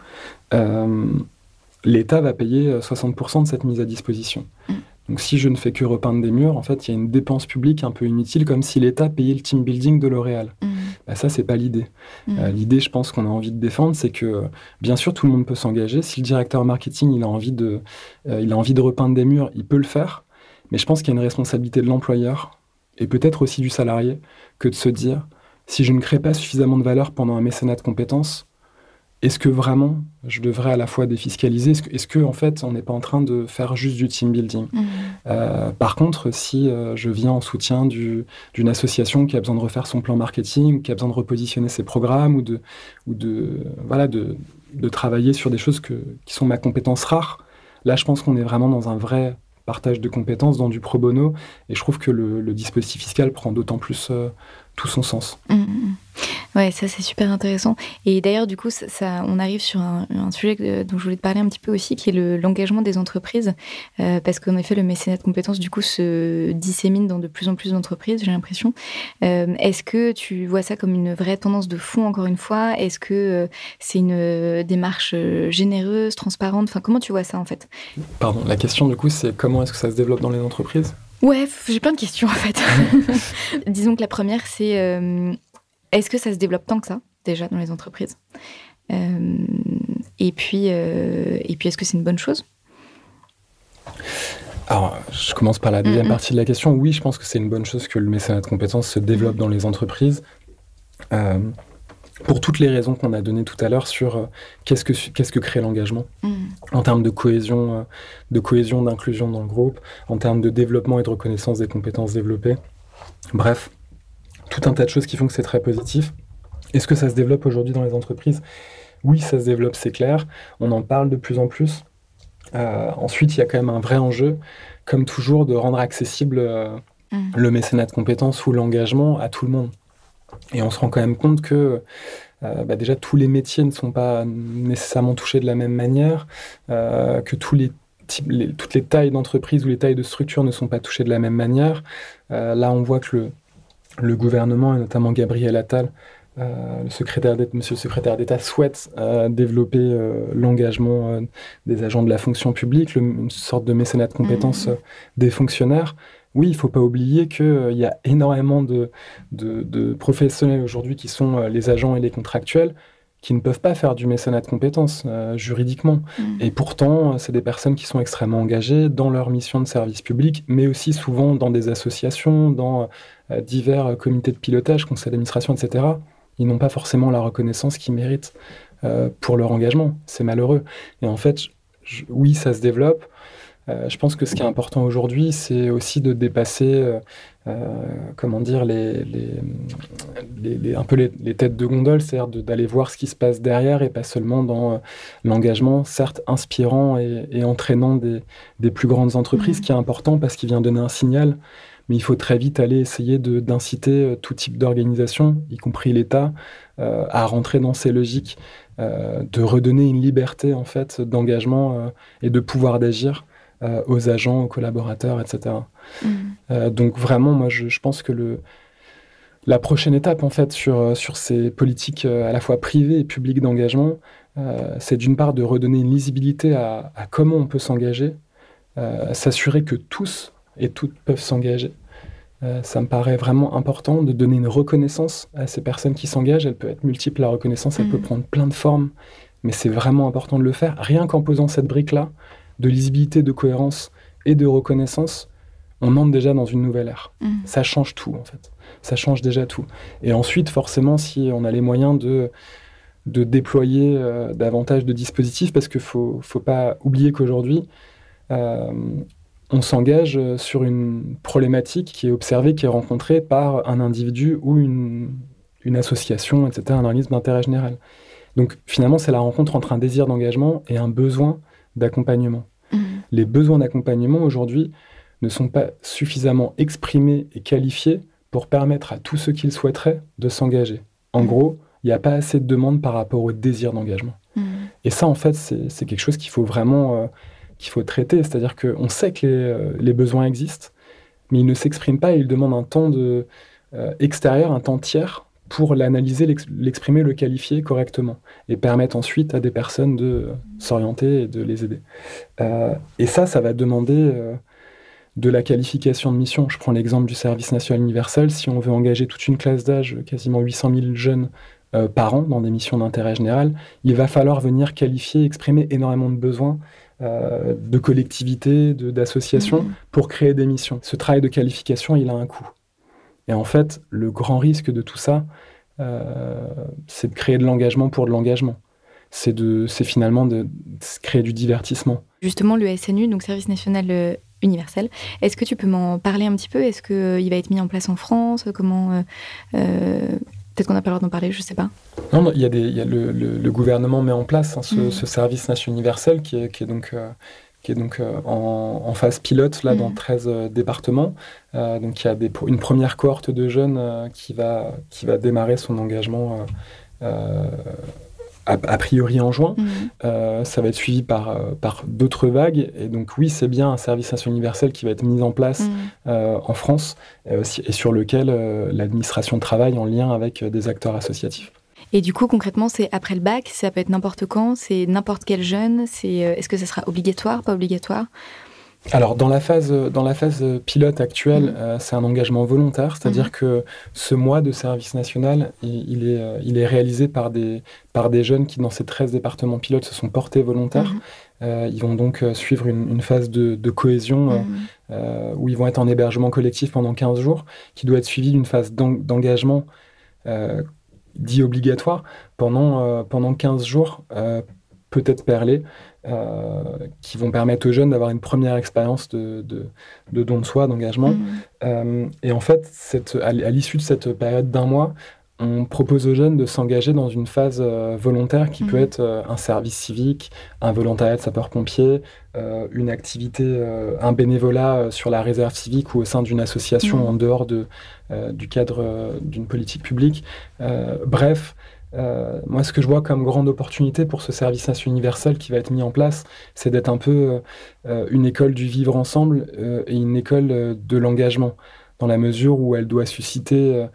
[SPEAKER 2] L'État va payer 60% de cette mise à disposition. Mhm. Donc si je ne fais que repeindre des murs, en fait, il y a une dépense publique un peu inutile, comme si l'État payait le team building de L'Oréal. Ça, mmh. Bah, ça, c'est pas l'idée. Mmh. Euh, l'idée, je pense qu'on a envie de défendre, c'est que, bien sûr, tout le monde peut s'engager. Si le directeur marketing, il a envie de, euh, il a envie de repeindre des murs, il peut le faire. Mais je pense qu'il y a une responsabilité de l'employeur et peut-être aussi du salarié que de se dire, si je ne crée pas suffisamment de valeur pendant un mécénat de compétences, est-ce que vraiment je devrais à la fois défiscaliser? Est-ce que, en fait, on n'est pas en train de faire juste du team building? Mmh. euh, Par contre, si euh, je viens en soutien d'une association qui a besoin de refaire son plan marketing, qui a besoin de repositionner ses programmes, ou de, ou de, voilà, de, de travailler sur des choses que, qui sont ma compétence rare, là, je pense qu'on est vraiment dans un vrai partage de compétences, dans du pro bono, et je trouve que le, dispositif fiscal prend d'autant plus euh, tout son sens.
[SPEAKER 1] Mmh. Ouais, ça c'est super intéressant. Et d'ailleurs, du coup, ça, on arrive sur un, sujet dont je voulais te parler un petit peu aussi, qui est l'engagement des entreprises, euh, parce qu'en effet, le mécénat de compétences, du coup, se dissémine dans de plus en plus d'entreprises, j'ai l'impression. Euh, est-ce que tu vois ça comme une vraie tendance de fond, encore une fois? Est-ce que euh, c'est une démarche généreuse, transparente? Enfin, comment tu vois ça, en fait?
[SPEAKER 2] Pardon, la question, du coup, c'est comment est-ce que ça se développe dans les entreprises?
[SPEAKER 1] Ouais, j'ai plein de questions en fait. [LAUGHS] Disons que la première, c'est est-ce que ça se développe tant que ça, déjà, dans les entreprises? Euh, Et puis, euh, et puis est-ce que c'est une bonne chose?
[SPEAKER 2] Alors, je commence par la deuxième partie de la question. Oui, je pense que c'est une bonne chose que le mécénat de compétences se développe dans les entreprises. Euh, pour toutes les raisons qu'on a données tout à l'heure sur qu'est-ce que qu'est-ce que crée l'engagement mm. en termes de cohésion, de cohésion, d'inclusion dans le groupe, en termes de développement et de reconnaissance des compétences développées. Bref, tout un tas de choses qui font que c'est très positif. Est-ce que ça se développe aujourd'hui dans les entreprises? Oui, ça se développe, c'est clair. On en parle de plus en plus. Euh, ensuite, il y a quand même un vrai enjeu, comme toujours, de rendre accessible euh, mm. le mécénat de compétences ou l'engagement à tout le monde. Et on se rend quand même compte que euh, bah déjà tous les métiers ne sont pas nécessairement touchés de la même manière, que tous les toutes les tailles d'entreprise ou les tailles de structure ne sont pas touchées de la même manière. là, on voit que le, le gouvernement, et notamment Gabriel Attal, euh, le secrétaire monsieur le secrétaire d'État, souhaite euh, développer euh, l'engagement des agents de la fonction publique, une sorte de mécénat de compétences mmh. des fonctionnaires. Oui, il ne faut pas oublier qu'il y a énormément de, de professionnels aujourd'hui qui sont les agents et les contractuels qui ne peuvent pas faire du mécénat de compétences euh, juridiquement. Mm. Et pourtant, c'est des personnes qui sont extrêmement engagées dans leur mission de service public, mais aussi souvent dans des associations, dans euh, divers comités de pilotage, conseils d'administration, etc. Ils n'ont pas forcément la reconnaissance qu'ils méritent euh, pour leur engagement. C'est malheureux. Et en fait, oui, ça se développe. Je pense que ce qui est important aujourd'hui, c'est aussi de dépasser euh, comment dire, les, les, un peu les, têtes de gondole, c'est-à-dire d'aller voir ce qui se passe derrière et pas seulement dans euh, l'engagement, certes inspirant et, entraînant des, plus grandes entreprises, mmh. qui est important parce qu'il vient donner un signal, mais il faut très vite aller essayer d'inciter euh, tout type d'organisation, y compris l'État, à rentrer dans ces logiques, de redonner une liberté en fait d'engagement et de pouvoir d'agir aux agents, aux collaborateurs, etc. Mm. Euh, donc vraiment, moi, je, pense que le, la prochaine étape, en fait, sur, euh, sur ces politiques euh, à la fois privées et publiques d'engagement, c'est d'une part de redonner une lisibilité à, comment on peut s'engager, s'assurer que tous et toutes peuvent s'engager. ça me paraît vraiment important de donner une reconnaissance à ces personnes qui s'engagent. Elle peut être multiple, la reconnaissance, elle peut mm. prendre plein de formes, mais c'est vraiment important de le faire. Rien qu'en posant cette brique-là, de lisibilité, de cohérence et de reconnaissance, on entre déjà dans une nouvelle ère. Mm. Ça change tout, en fait. Ça change déjà tout. Et ensuite, forcément, si on a les moyens de, de déployer euh, davantage de dispositifs, parce qu'il ne faut, faut, pas oublier qu'aujourd'hui, euh, on s'engage sur une problématique qui est observée, qui est rencontrée par un individu ou une, une association, etc., un organisme d'intérêt général. Donc finalement, c'est la rencontre entre un désir d'engagement et un besoin d'accompagnement. Mm. Les besoins d'accompagnement aujourd'hui, ne sont pas suffisamment exprimés et qualifiés pour permettre à tous ceux qui le souhaiteraient de s'engager. En mmh. gros, il n'y a pas assez de demandes par rapport au désir d'engagement. Mmh. Et ça, en fait, c'est quelque chose qu'il faut vraiment euh, qu'il faut traiter. C'est-à-dire qu'on sait que euh, les, besoins existent, mais ils ne s'expriment pas et ils demandent un temps de, euh, extérieur, un temps tiers pour l'analyser, l'exprimer, le qualifier correctement et permettre ensuite à des personnes de s'orienter et de les aider. et ça, ça va demander de la qualification de mission. Je prends l'exemple du service national universel. Si on veut engager toute une classe d'âge, quasiment 800 000 jeunes euh, par an dans des missions d'intérêt général, il va falloir venir qualifier, exprimer énormément de besoins euh, de collectivités, d'associations pour créer des missions. Ce travail de qualification, il a un coût. Et en fait, le grand risque de tout ça, euh, c'est de créer de l'engagement pour de l'engagement. C'est finalement de, créer du divertissement.
[SPEAKER 1] Justement, le SNU, donc Service national universel. Est-ce que tu peux m'en parler un petit peu? Est-ce qu'il euh, va être mis en place en France? Comment euh, euh, Peut-être qu'on n'a pas le droit d'en parler, je ne sais pas.
[SPEAKER 2] Non, il y a, des, y a le, gouvernement met en place hein, mm. ce, service national universel qui est, qui est donc, qui est donc en, phase pilote là, dans 13 mm. départements. donc il y a des, une première cohorte de jeunes qui, va, qui va démarrer son engagement a, priori en juin. Euh, ça va être suivi par, euh, par d'autres vagues. Et donc oui, c'est bien un service national universel qui va être mis en place euh, en France et, sur lequel l'administration travaille en lien avec des acteurs associatifs.
[SPEAKER 1] Et du coup, concrètement, c'est après le bac, ça peut être n'importe quand, c'est n'importe quel jeune, c'est, est-ce que ça sera obligatoire, pas obligatoire?
[SPEAKER 2] Alors dans la phase, dans la phase pilote actuelle, mm. euh, c'est un engagement volontaire, c'est-à-dire mm. que ce mois de service national, il, est, euh, il est réalisé par des, par des jeunes qui, dans ces 13 départements pilotes, se sont portés volontaires. Mm. Euh, ils vont donc suivre une, phase de, cohésion où ils vont être en hébergement collectif pendant 15 jours, qui doit être suivie d'une phase d'engagement dit obligatoire pendant, pendant 15 jours, peut-être perlé, euh, qui vont permettre aux jeunes d'avoir une première expérience de, de, don de soi, d'engagement. Euh, et en fait, cette, à, l'issue de cette période d'un mois, on propose aux jeunes de s'engager dans une phase euh, volontaire qui peut mhm. être un service civique, un volontariat de sapeur-pompier, une activité, un bénévolat sur la réserve civique ou au sein d'une association mhm. en dehors de, du cadre d'une politique publique. bref, euh, moi, ce que je vois comme grande opportunité pour ce service national universel qui va être mis en place, c'est d'être un peu euh, une école du vivre ensemble euh, et une école de l'engagement, dans la mesure où elle doit susciter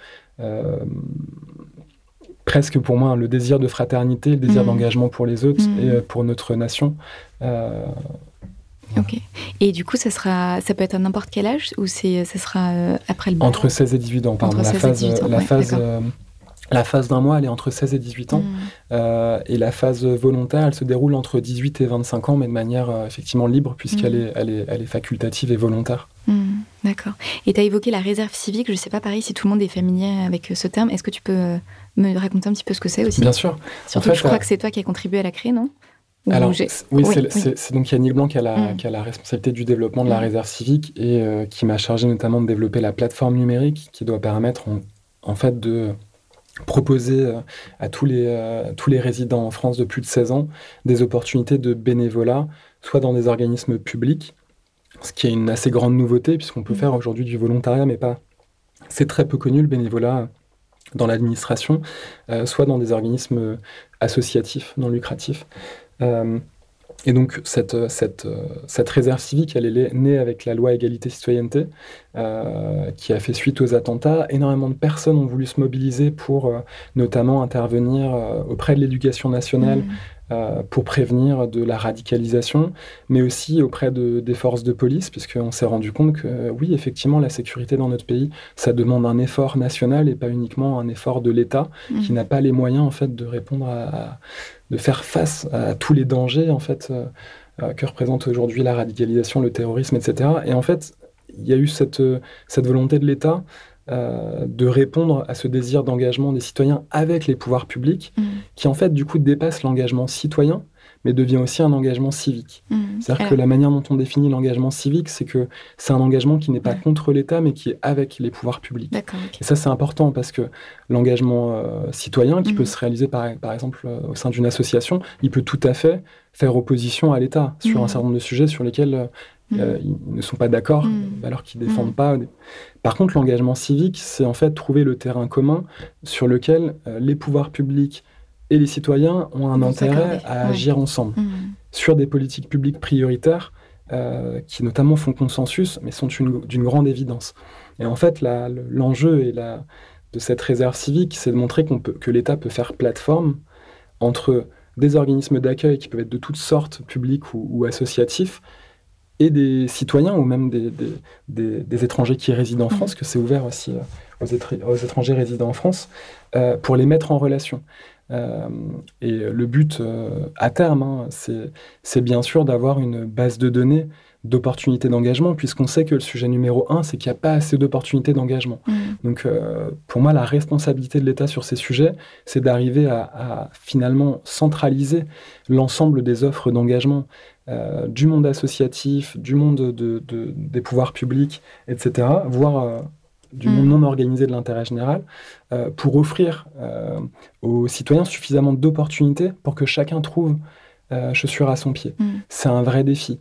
[SPEAKER 2] presque pour moi le désir de fraternité, le désir mmh. d'engagement pour les autres mmh. et pour notre nation.
[SPEAKER 1] Ok. Et du coup, ça, sera, ça peut être à n'importe quel âge ou ça sera après le bac?
[SPEAKER 2] Entre 16 et 18 ans, pardon. la phase, la phase la phase d'un mois, elle est entre 16 et 18 ans. Mm. Euh, et la phase volontaire, elle se déroule entre 18 et 25 ans, mais de manière euh, effectivement libre, puisqu'elle mm. est, elle est, elle est, facultative et volontaire.
[SPEAKER 1] Mm. D'accord. Et tu as évoqué la réserve civique. Je ne sais pas, pareil, si tout le monde est familier avec ce terme. Est-ce que tu peux euh, me raconter un petit peu ce que c'est aussi?
[SPEAKER 2] Bien sûr.
[SPEAKER 1] Surtout que je crois que c'est toi qui as contribué à la créer, non?
[SPEAKER 2] Alors, oui, c'est donc Yannick Blanc qui a, la, qui a, la, responsabilité du développement de la réserve civique et qui m'a chargé notamment de développer la plateforme numérique qui doit permettre en fait de proposer euh, à tous les, euh, tous les résidents en France de plus de 16 ans des opportunités de bénévolat, soit dans des organismes publics, ce qui est une assez grande nouveauté, puisqu'on peut mmh. faire aujourd'hui du volontariat, mais pas. C'est très peu connu le bénévolat dans l'administration, euh, soit dans des organismes associatifs, non lucratifs. Et donc cette, cette, cette, réserve civique, elle est née avec la loi égalité-citoyenneté, euh, qui a fait suite aux attentats. Énormément de personnes ont voulu se mobiliser pour euh, notamment intervenir euh, auprès de l'éducation nationale. Euh, pour prévenir de la radicalisation, mais aussi auprès de, des forces de police, puisqu'on s'est rendu compte que oui, effectivement, la sécurité dans notre pays, ça demande un effort national et pas uniquement un effort de l'État, mmh. qui n'a pas les moyens en fait de répondre à, de faire face à tous les dangers en fait euh, euh, que représente aujourd'hui la radicalisation, le terrorisme, etc. Et en fait, il y a eu cette, cette volonté de l'État euh, de répondre à ce désir d'engagement des citoyens avec les pouvoirs publics, mm. qui en fait du coup dépasse l'engagement citoyen, mais devient aussi un engagement civique. Mm. C'est-à-dire que la manière dont on définit l'engagement civique, c'est que c'est un engagement qui n'est pas contre l'État, mais qui est avec les pouvoirs publics. Et ça, c'est important parce que l'engagement euh, citoyen, qui mm. peut se réaliser par, par exemple euh, au sein d'une association, il peut tout à fait faire opposition à l'État sur un certain nombre de sujets sur lesquels euh, mm. ils ne sont pas d'accord, mm. alors qu'ils ne défendent mm. pas. Par contre, l'engagement civique, c'est en fait trouver le terrain commun sur lequel euh, les pouvoirs publics et les citoyens ont un intérêt à agir ensemble sur des politiques publiques prioritaires euh, qui notamment font consensus, mais sont d'une grande évidence. Et en fait, l'enjeu et la, de cette réserve civique, c'est de montrer peut, que l'État peut faire plateforme entre des organismes d'accueil qui peuvent être de toutes sortes, publics ou associatifs, et des citoyens ou même des, des, étrangers qui résident en France, que c'est ouvert aussi aux, aux, étrangers résidant en France, pour les mettre en relation. et le but à terme, hein, c'est bien sûr d'avoir une base de données d'opportunités d'engagement, puisqu'on sait que le sujet numéro un, c'est qu'il n'y a pas assez d'opportunités d'engagement. Mm. Donc, euh, pour moi, la responsabilité de l'État sur ces sujets, c'est d'arriver à, finalement centraliser l'ensemble des offres d'engagement euh, du monde associatif, du monde de, des pouvoirs publics, etc., voire euh, du mm. monde non organisé de l'intérêt général, pour offrir aux citoyens suffisamment d'opportunités pour que chacun trouve chaussure à son pied. Mm. C'est un vrai défi.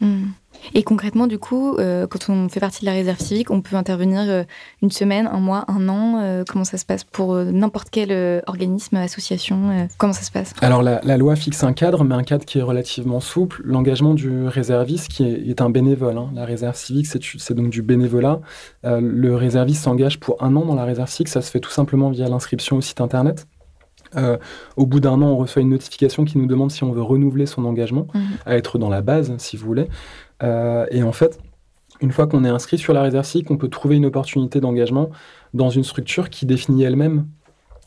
[SPEAKER 1] Hmm. Et concrètement, du coup, euh, quand on fait partie de la réserve civique, on peut intervenir euh, une semaine, un mois, un an. Euh, comment ça se passe pour n'importe quel organisme, association Comment ça se passe?
[SPEAKER 2] Alors, la, loi fixe un cadre, mais un cadre qui est relativement souple. L'engagement du réserviste, qui est, un bénévole. Hein. La réserve civique, c'est donc du bénévolat. le réserviste s'engage pour un an dans la réserve civique. Ça se fait tout simplement via l'inscription au site internet. Euh, au bout d'un an, on reçoit une notification qui nous demande si on veut renouveler son engagement, mhm. à être dans la base, si vous voulez. Euh, et en fait, une fois qu'on est inscrit sur la réserve civique, on peut trouver une opportunité d'engagement dans une structure qui définit elle-même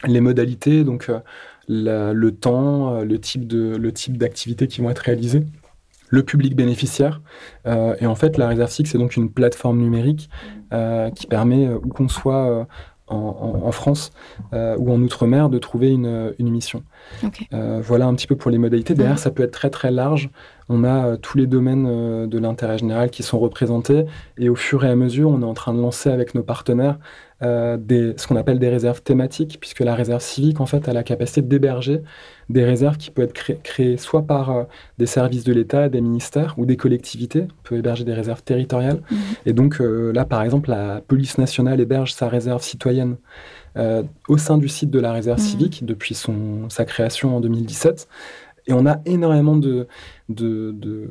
[SPEAKER 2] les modalités, donc euh, le temps, le type de le type d'activités qui vont être réalisées, le public bénéficiaire. et en fait, la réserve civique, c'est donc une plateforme numérique qui permet, où qu'on soit en, France euh, ou en Outre-mer de trouver une, mission. Euh, voilà un petit peu pour les modalités. Derrière, ça peut être très très large. On a euh, tous les domaines de l'intérêt général qui sont représentés et au fur et à mesure, on est en train de lancer avec nos partenaires des, ce qu'on appelle des réserves thématiques, puisque la réserve civique, en fait, a la capacité d'héberger des réserves qui peuvent être créées soit par euh, des services de l'État, des ministères ou des collectivités. On peut héberger des réserves territoriales. Mhm. Et donc euh, là, par exemple, la police nationale héberge sa réserve citoyenne euh, au sein du site de la réserve mhm. civique depuis son, sa création en 2017. Et on a énormément de, de, de,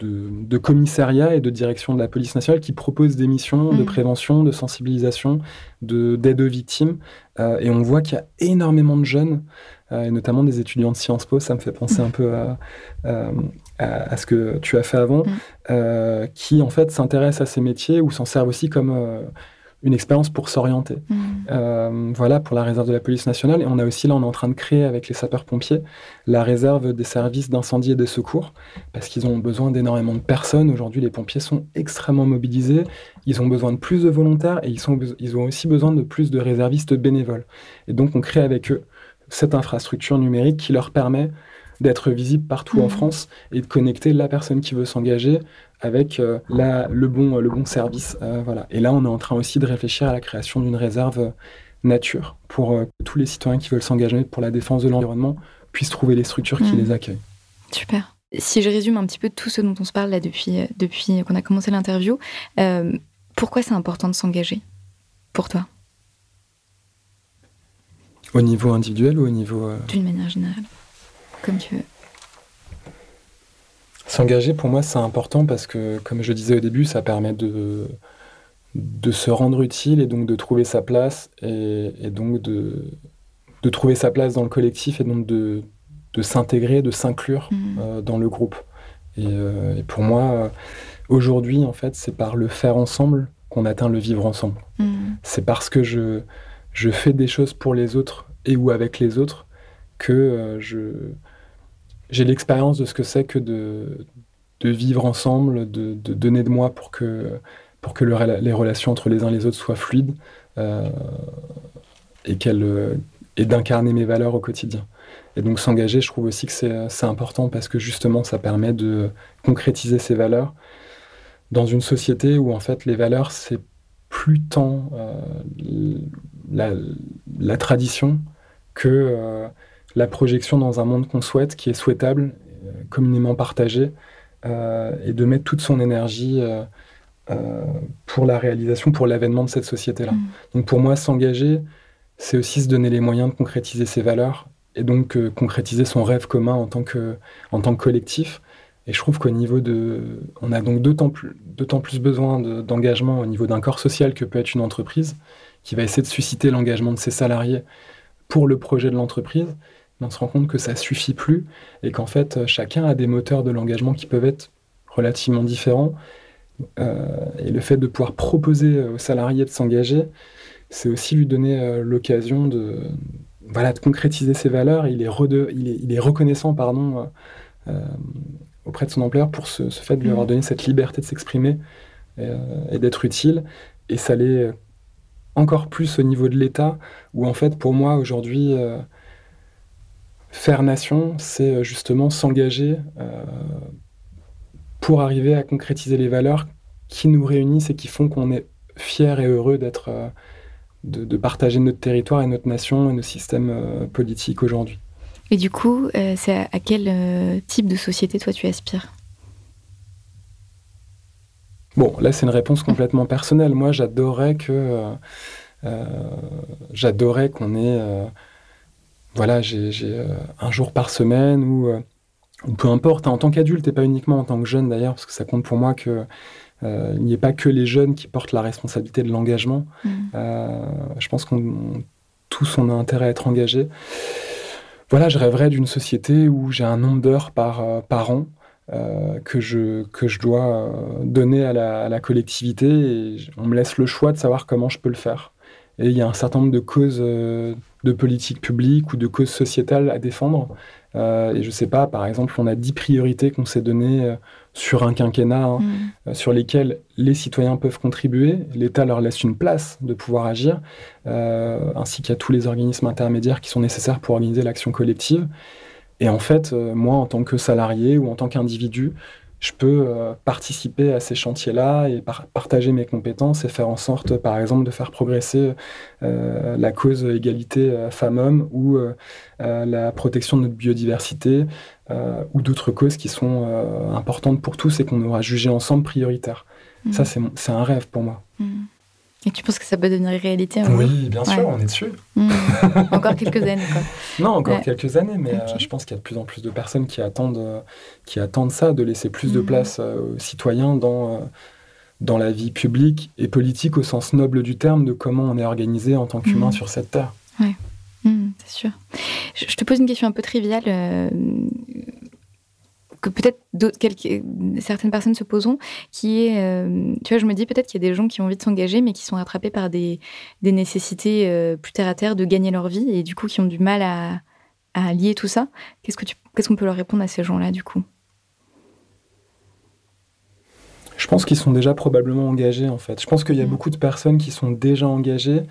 [SPEAKER 2] de, commissariats et de directions de la police nationale qui proposent des missions de mhm. prévention, de sensibilisation, d'aide aux victimes. et on voit qu'il y a énormément de jeunes euh, et notamment des étudiants de Sciences Po. Ça me fait penser un peu à, à, ce que tu as fait avant, mm. euh, qui en fait s'intéressent à ces métiers ou s'en servent aussi comme euh, une expérience pour s'orienter. Mm. voilà pour la réserve de la police nationale. Et on a aussi là, on est en train de créer avec les sapeurs-pompiers la réserve des services d'incendie et des secours, parce qu'ils ont besoin d'énormément de personnes. Aujourd'hui, les pompiers sont extrêmement mobilisés. Ils ont besoin de plus de volontaires et ils, sont, ils ont aussi besoin de plus de réservistes bénévoles. Et donc, on crée avec eux cette infrastructure numérique qui leur permet d'être visible partout en mmh. France et de connecter la personne qui veut s'engager avec euh, le, bon, le bon service. Euh, voilà. Et là, on est en train aussi de réfléchir à la création d'une réserve nature pour euh, que tous les citoyens qui veulent s'engager pour la défense de l'environnement puissent trouver les structures qui mmh. les accueillent.
[SPEAKER 1] Super. Si je résume un petit peu tout ce dont on se parle là depuis, depuis qu'on a commencé l'interview, pourquoi c'est important de s'engager pour toi?
[SPEAKER 2] Au niveau individuel ou au niveau...
[SPEAKER 1] Euh, D'une manière générale, comme tu veux.
[SPEAKER 2] S'engager, pour moi, c'est important parce que, comme je disais au début, ça permet de, de se rendre utile et donc de trouver sa place et, donc de, de trouver sa place dans le collectif et donc de, de s'intégrer, de s'inclure mmh. euh, dans le groupe. Euh, et, pour moi, aujourd'hui, en fait, c'est par le faire ensemble qu'on atteint le vivre ensemble. Mmh. C'est parce que je, je fais des choses pour les autres et ou avec les autres que euh, je j'ai l'expérience de ce que c'est que de, vivre ensemble, de, donner de moi pour que, pour que les relations entre les uns et les autres soient fluides euh, et, qu'elle, et d'incarner mes valeurs au quotidien. Et donc s'engager, je trouve aussi que c'est, important parce que justement, ça permet de concrétiser ces valeurs dans une société où en fait les valeurs, c'est plus tant euh, la, tradition que euh, la projection dans un monde qu'on souhaite, qui est souhaitable, euh, communément partagé, euh, et de mettre toute son énergie pour la réalisation, pour l'avènement de cette société-là. Mm. Donc pour moi, s'engager, c'est aussi se donner les moyens de concrétiser ses valeurs et donc concrétiser son rêve commun en tant que, en tant que collectif. Et je trouve qu'au niveau de... On a donc d'autant plus, plus besoin d'engagement au niveau d'un corps social que peut être une entreprise, qui va essayer de susciter l'engagement de ses salariés pour le projet de l'entreprise, on se rend compte que ça suffit plus et qu'en fait chacun a des moteurs de l'engagement qui peuvent être relativement différents. et le fait de pouvoir proposer aux salariés de s'engager, c'est aussi lui donner l'occasion de, voilà, de concrétiser ses valeurs. Il est, il est, reconnaissant pardon, auprès de son employeur pour ce, fait de lui avoir mmh. donné cette liberté de s'exprimer et d'être utile. Et ça l'est encore plus au niveau de l'État, où en fait, pour moi, aujourd'hui, euh, faire nation, c'est euh, justement s'engager euh, pour arriver à concrétiser les valeurs qui nous réunissent et qui font qu'on est fier et heureux d'être, de, partager notre territoire et notre nation et nos systèmes politiques aujourd'hui.
[SPEAKER 1] Et du coup, c'est à quel type de société toi tu aspires?
[SPEAKER 2] Bon, là, c'est une réponse complètement personnelle. Moi, j'adorais que. Euh, euh, j'adorais qu'on ait. Euh, voilà, j'ai un jour par semaine ou, peu importe, hein, en tant qu'adulte et pas uniquement en tant que jeune d'ailleurs, parce que ça compte pour moi que. il n'y ait pas que les jeunes qui portent la responsabilité de l'engagement. Mmh. je pense qu'on tous on a intérêt à être engagés. Voilà, je rêverais d'une société où j'ai un nombre d'heures par, par an euh, que, je, que je dois euh, donner à la, collectivité et on me laisse le choix de savoir comment je peux le faire. Et il y a un certain nombre de causes euh, de politique publique ou de causes sociétales à défendre. et je sais pas, par exemple, on a dix priorités qu'on s'est données sur un quinquennat, hein, mm. sur lesquelles les citoyens peuvent contribuer. L'État leur laisse une place de pouvoir agir, ainsi qu'à tous les organismes intermédiaires qui sont nécessaires pour organiser l'action collective. Et en fait, euh, moi, en tant que salarié ou en tant qu'individu, je peux euh, participer à ces chantiers-là et partager mes compétences et faire en sorte, par exemple, de faire progresser euh, la cause égalité femmes-hommes ou la protection de notre biodiversité ou d'autres causes qui sont importantes pour tous et qu'on aura jugé ensemble prioritaires. Mmh. Ça, c'est un rêve pour moi. Mmh.
[SPEAKER 1] Et tu penses que ça peut devenir réalité
[SPEAKER 2] Oui, bien sûr, on est dessus.
[SPEAKER 1] Hmm. [LAUGHS] encore quelques années, quoi.
[SPEAKER 2] Non, encore quelques années, mais euh, je pense qu'il y a de plus en plus de personnes qui attendent, euh, qui attendent ça, de laisser plus de hmm. place euh, aux citoyens dans, dans la vie publique et politique au sens noble du terme de comment on est organisé en tant qu'humain hmm. sur cette terre.
[SPEAKER 1] Oui, c'est sûr. Je, te pose une question un peu triviale que peut-être certaines personnes se poseront, qui est, euh, tu vois, je me dis peut-être qu'il y a des gens qui ont envie de s'engager, mais qui sont rattrapés par des, nécessités euh, plus terre à terre de gagner leur vie, et du coup qui ont du mal à, lier tout ça. Qu'est-ce que qu'est-ce qu'on peut leur répondre à ces gens-là, du coup?
[SPEAKER 2] Je pense qu'ils sont déjà probablement engagés en fait. Je pense qu'il y a mm. beaucoup de personnes qui sont déjà engagées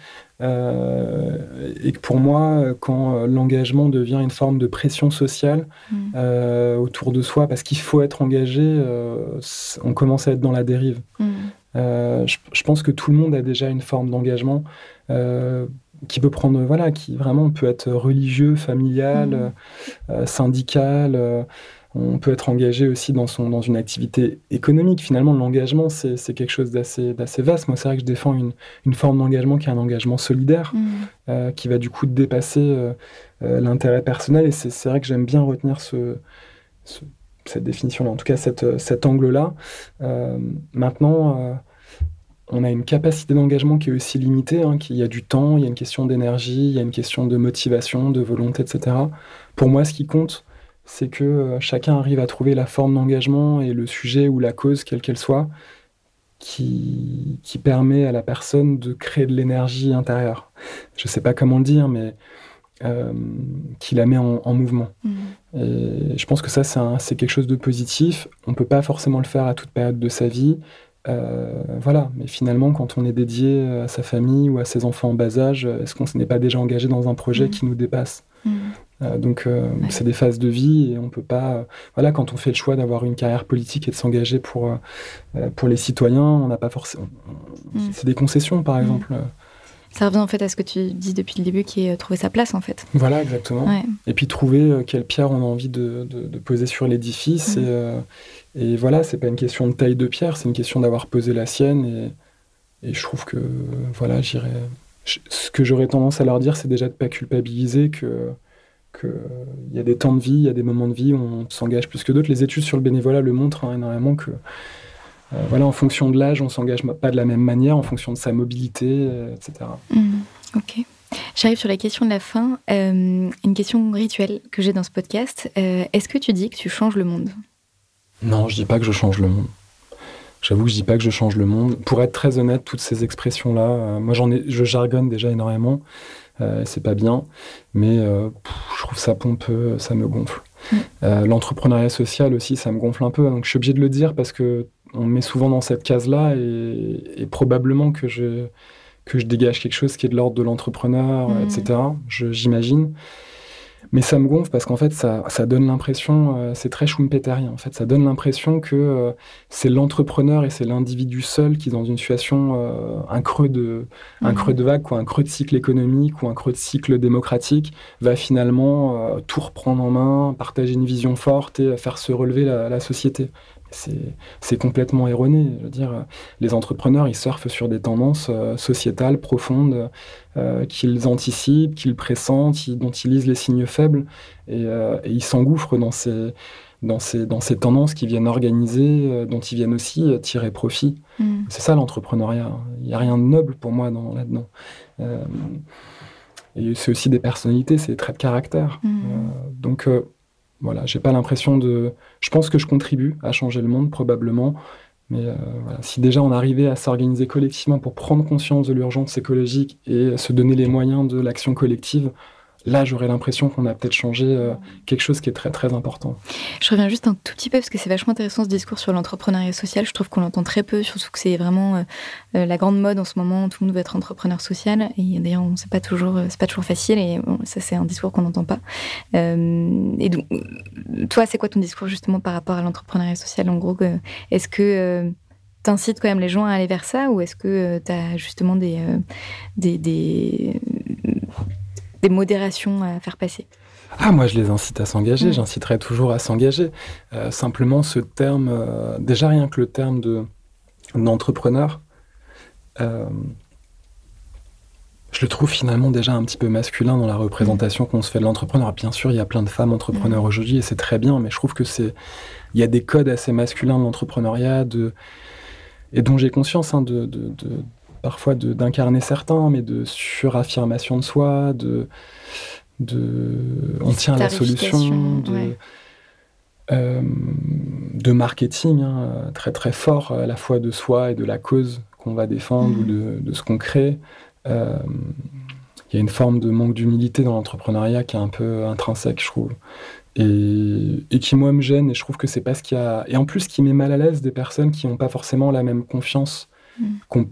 [SPEAKER 2] et que pour moi, quand euh, l'engagement devient une forme de pression sociale mm. euh, autour de soi, parce qu'il faut être engagé, on commence à être dans la dérive. Mm. Je, pense que tout le monde a déjà une forme d'engagement qui peut prendre, voilà, qui vraiment peut être religieux, familial, syndical on peut être engagé aussi dans, son, dans une activité économique. Finalement, l'engagement, c'est quelque chose d'assez vaste. Moi, c'est vrai que je défends une, une forme d'engagement qui est un engagement solidaire, mmh. euh, qui va du coup dépasser euh, euh, l'intérêt personnel. Et c'est vrai que j'aime bien retenir ce, cette définition-là, en tout cas cette, cet angle-là. maintenant, on a une capacité d'engagement qui est aussi limitée, hein, il y a du temps, il y a une question d'énergie, il y a une question de motivation, de volonté, etc. Pour moi, ce qui compte, c'est que euh, chacun arrive à trouver la forme d'engagement et le sujet ou la cause, quelle qu'elle soit, qui, qui, permet à la personne de créer de l'énergie intérieure. Je ne sais pas comment le dire, mais euh, qui la met en, mouvement. Mmh. Et je pense que ça, c'est quelque chose de positif. On ne peut pas forcément le faire à toute période de sa vie. Euh, voilà, mais finalement, quand on est dédié à sa famille ou à ses enfants en bas âge, est-ce qu'on n'est pas déjà engagé dans un projet mmh. qui nous dépasse? Donc euh, c'est des phases de vie et on peut pas. voilà, quand on fait le choix d'avoir une carrière politique et de s'engager pour euh, pour les citoyens, on n'a pas forcément. Mm. C'est des concessions, par mm. exemple.
[SPEAKER 1] Ça revient en fait à ce que tu dis depuis le début, qui est trouver sa place en fait.
[SPEAKER 2] Voilà, exactement. Et puis trouver quelle pierre on a envie de, de, poser sur l'édifice. Mm. Et, et, voilà, c'est pas une question de taille de pierre, c'est une question d'avoir posé la sienne. Et, et je trouve que voilà, j'irais. Ce que j'aurais tendance à leur dire, c'est déjà de pas culpabiliser que qu'il y a des temps de vie, il y a des moments de vie où on s'engage plus que d'autres. Les études sur le bénévolat le montrent hein, énormément que, euh, voilà, en fonction de l'âge, on s'engage pas de la même manière, en fonction de sa mobilité, euh, etc.
[SPEAKER 1] Mmh, ok. J'arrive sur la question de la fin. Euh, une question rituelle que j'ai dans ce podcast. Est-ce que tu dis que tu changes le monde?
[SPEAKER 2] Non, je dis pas que je change le monde. J'avoue que je dis pas que je change le monde. Pour être très honnête, toutes ces expressions-là, moi j'en ai, je jargonne déjà énormément. Euh, c'est pas bien, mais euh, je trouve ça pompeux, ça me gonfle. Mm. L'entrepreneuriat social aussi, ça me gonfle un peu. Donc je suis obligé de le dire parce que on me met souvent dans cette case-là et, probablement que je que je dégage quelque chose qui est de l'ordre de l'entrepreneur, mm. etc. J'imagine. Mais ça me gonfle parce qu'en fait, ça, ça donne l'impression, euh, c'est très schumpeterien, en fait, ça donne l'impression que euh, c'est l'entrepreneur et c'est l'individu seul qui, dans une situation, euh, un, creux de, un mhm. creux de vague, ou un creux de cycle économique ou un creux de cycle démocratique, va finalement tout reprendre en main, partager une vision forte et faire se relever la, la société c'est complètement erroné. Je veux dire, les entrepreneurs, ils surfent sur des tendances euh, sociétales profondes euh, qu'ils anticipent, qu'ils pressentent, dont ils lisent les signes faibles, et, euh, ils s'engouffrent dans ces, dans, ces, dans ces tendances qui viennent organiser, dont ils viennent aussi tirer profit. Mm. C'est ça l'entrepreneuriat. Il n'y a rien de noble pour moi là-dedans. et c'est aussi des personnalités, c'est des traits de caractère. Mm. donc, voilà, j'ai pas l'impression de. Je pense que je contribue à changer le monde probablement, mais euh, si déjà on arrivait à s'organiser collectivement pour prendre conscience de l'urgence écologique et se donner les moyens de l'action collective, là, j'aurais l'impression qu'on a peut-être changé euh, quelque chose qui est très très important.
[SPEAKER 1] Je reviens juste un tout petit peu parce que c'est vachement intéressant ce discours sur l'entrepreneuriat social. Je trouve qu'on l'entend très peu, surtout que c'est vraiment euh, euh, la grande mode en ce moment. Tout le monde veut être entrepreneur social et d'ailleurs, c'est pas toujours c'est pas toujours facile et ça c'est un discours qu'on n'entend pas. et donc, toi, c'est quoi ton discours justement par rapport à l'entrepreneuriat social? En gros, est-ce que t'incites quand même les gens à aller vers ça? Ou est-ce que tu as justement des, des des modérations à faire passer
[SPEAKER 2] ah, moi, je les incite à s'engager. Mm. J'inciterai toujours à s'engager. Euh, simplement, ce terme, euh, déjà rien que le terme de d'entrepreneur, euh, je le trouve finalement déjà un petit peu masculin dans la représentation qu'on se fait de l'entrepreneur. Bien sûr, il y a plein de femmes entrepreneurs mm. aujourd'hui et c'est très bien, mais je trouve que c'est, il y a des codes assez masculins de l'entrepreneuriat, de et dont j'ai conscience hein, de, de, parfois d'incarner certains, mais de suraffirmation de soi, de, de on tient la solution, de, euh, de marketing hein, très très fort à la fois de soi et de la cause qu'on va défendre ou de, de, ce qu'on crée. Euh, il y a une forme de manque d'humilité dans l'entrepreneuriat qui est un peu intrinsèque, je trouve. Et, et, qui moi me gêne et je trouve que c'est pas ce qu'il y a et en plus qui met mal à l'aise des personnes qui n'ont pas forcément la même confiance mm. qu'on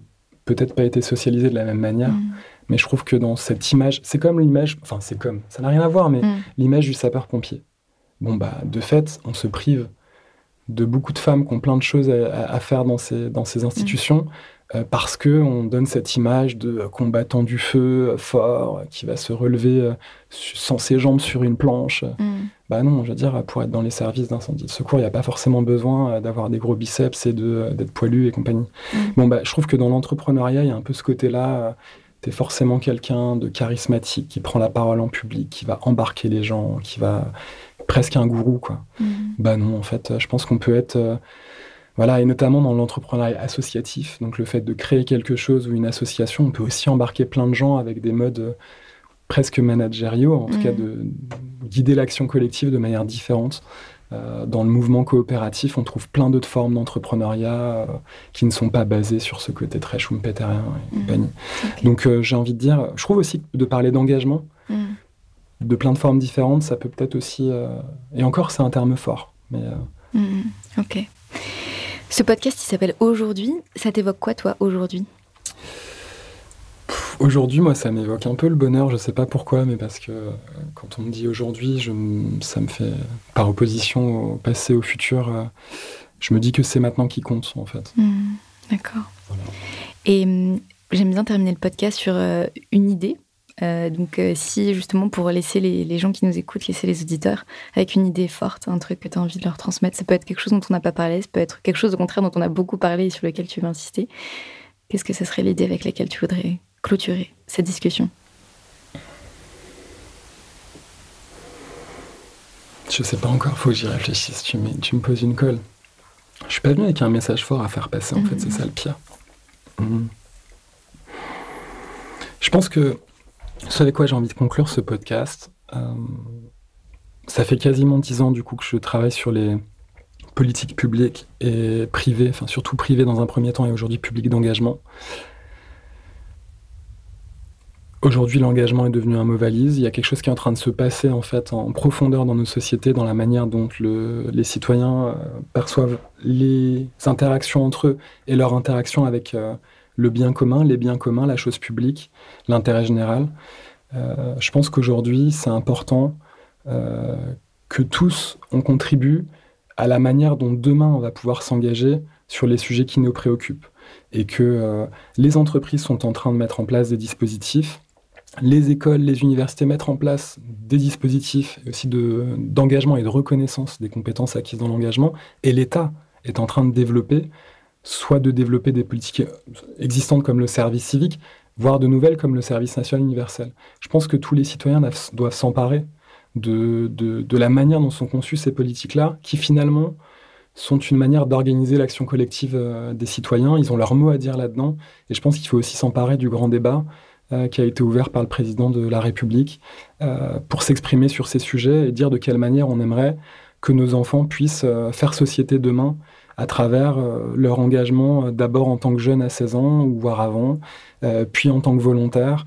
[SPEAKER 2] peut-être pas été socialisé de la même manière. Mm. Mais je trouve que dans cette image, c'est comme l'image, enfin c'est comme, ça n'a rien à voir, mais mm. l'image du sapeur-pompier. Bon, bah, de fait, on se prive de beaucoup de femmes qui ont plein de choses à, faire dans ces, dans ces institutions. Parce que on donne cette image de combattant du feu, euh, fort, qui va se relever euh, sans ses jambes sur une planche. Mm. Bah non, je veux dire, pour être dans les services d'incendie de secours, il n'y a pas forcément besoin d'avoir des gros biceps et d'être poilu et compagnie. Mm. Bon, bah, je trouve que dans l'entrepreneuriat, il y a un peu ce côté-là. tu es forcément quelqu'un de charismatique qui prend la parole en public, qui va embarquer les gens, qui va presque un gourou, quoi. Mm. Bah non, en fait, je pense qu'on peut être voilà, et notamment dans l'entrepreneuriat associatif, donc le fait de créer quelque chose ou une association, on peut aussi embarquer plein de gens avec des modes euh, presque managériaux, en tout cas mm. de, guider l'action collective de manière différente. Euh, dans le mouvement coopératif, on trouve plein d'autres formes d'entrepreneuriat euh, qui ne sont pas basées sur ce côté très schumpeterien et mm. compagnie. Donc j'ai envie de dire, je trouve aussi de parler d'engagement, mm. de plein de formes différentes, ça peut peut-être aussi... et encore, c'est un terme fort. Mais,
[SPEAKER 1] ok. Ce podcast, il s'appelle Aujourd'hui. Ça t'évoque quoi, toi, aujourd'hui?
[SPEAKER 2] Aujourd'hui, moi, ça m'évoque un peu le bonheur. Je sais pas pourquoi, mais parce que euh, quand on me dit aujourd'hui, ça me fait, par opposition au passé, au futur, euh, je me dis que c'est maintenant qui compte, en fait.
[SPEAKER 1] Hmm, d'accord. Et hum, j'aime bien terminer le podcast sur euh, une idée euh, donc, euh, si justement pour laisser les, gens qui nous écoutent, laisser les auditeurs avec une idée forte, un truc que tu as envie de leur transmettre, ça peut être quelque chose dont on n'a pas parlé, ça peut être quelque chose au contraire dont on a beaucoup parlé et sur lequel tu veux insister. Qu'est-ce que ce serait l'idée avec laquelle tu voudrais clôturer cette discussion?
[SPEAKER 2] Je sais pas encore, faut que j'y réfléchisse. Tu, tu me poses une colle. Je suis pas venu avec un message fort à faire passer, en fait, c'est ça le pire. Mhm. Je pense que ce avec quoi j'ai envie de conclure ce podcast, euh, ça fait quasiment dix ans du coup que je travaille sur les politique publique et privée, enfin surtout privée dans un premier temps et aujourd'hui publique d'engagement. Aujourd'hui, l'engagement est devenu un mot valise. Il y a quelque chose qui est en train de se passer en fait en profondeur dans nos sociétés, dans la manière dont les citoyens euh, perçoivent les interactions entre eux et leur interaction avec euh, le bien commun, les biens communs, la chose publique, l'intérêt général. Euh, je pense qu'aujourd'hui, c'est important que tous on contribue à la manière dont demain on va pouvoir s'engager sur les sujets qui nous préoccupent et que les entreprises sont en train de mettre en place des dispositifs les écoles, les universités mettre en place des dispositifs aussi d'engagement et de reconnaissance des compétences acquises dans l'engagement, et l'État est en train de développer, soit de développer des politiques existantes comme le service civique, voire de nouvelles comme le service national universel. Je pense que tous les citoyens doivent s'emparer de, de, la manière dont sont conçues ces politiques-là, qui finalement sont une manière d'organiser l'action collective euh, des citoyens. Ils ont leur mot à dire là-dedans, et je pense qu'il faut aussi s'emparer du grand débat euh, qui a été ouvert par le président de la République euh, pour s'exprimer sur ces sujets et dire de quelle manière on aimerait que nos enfants puissent euh, faire société demain à travers leur engagement d'abord en tant que jeune à 16 ans ou voire avant, puis en tant que volontaire,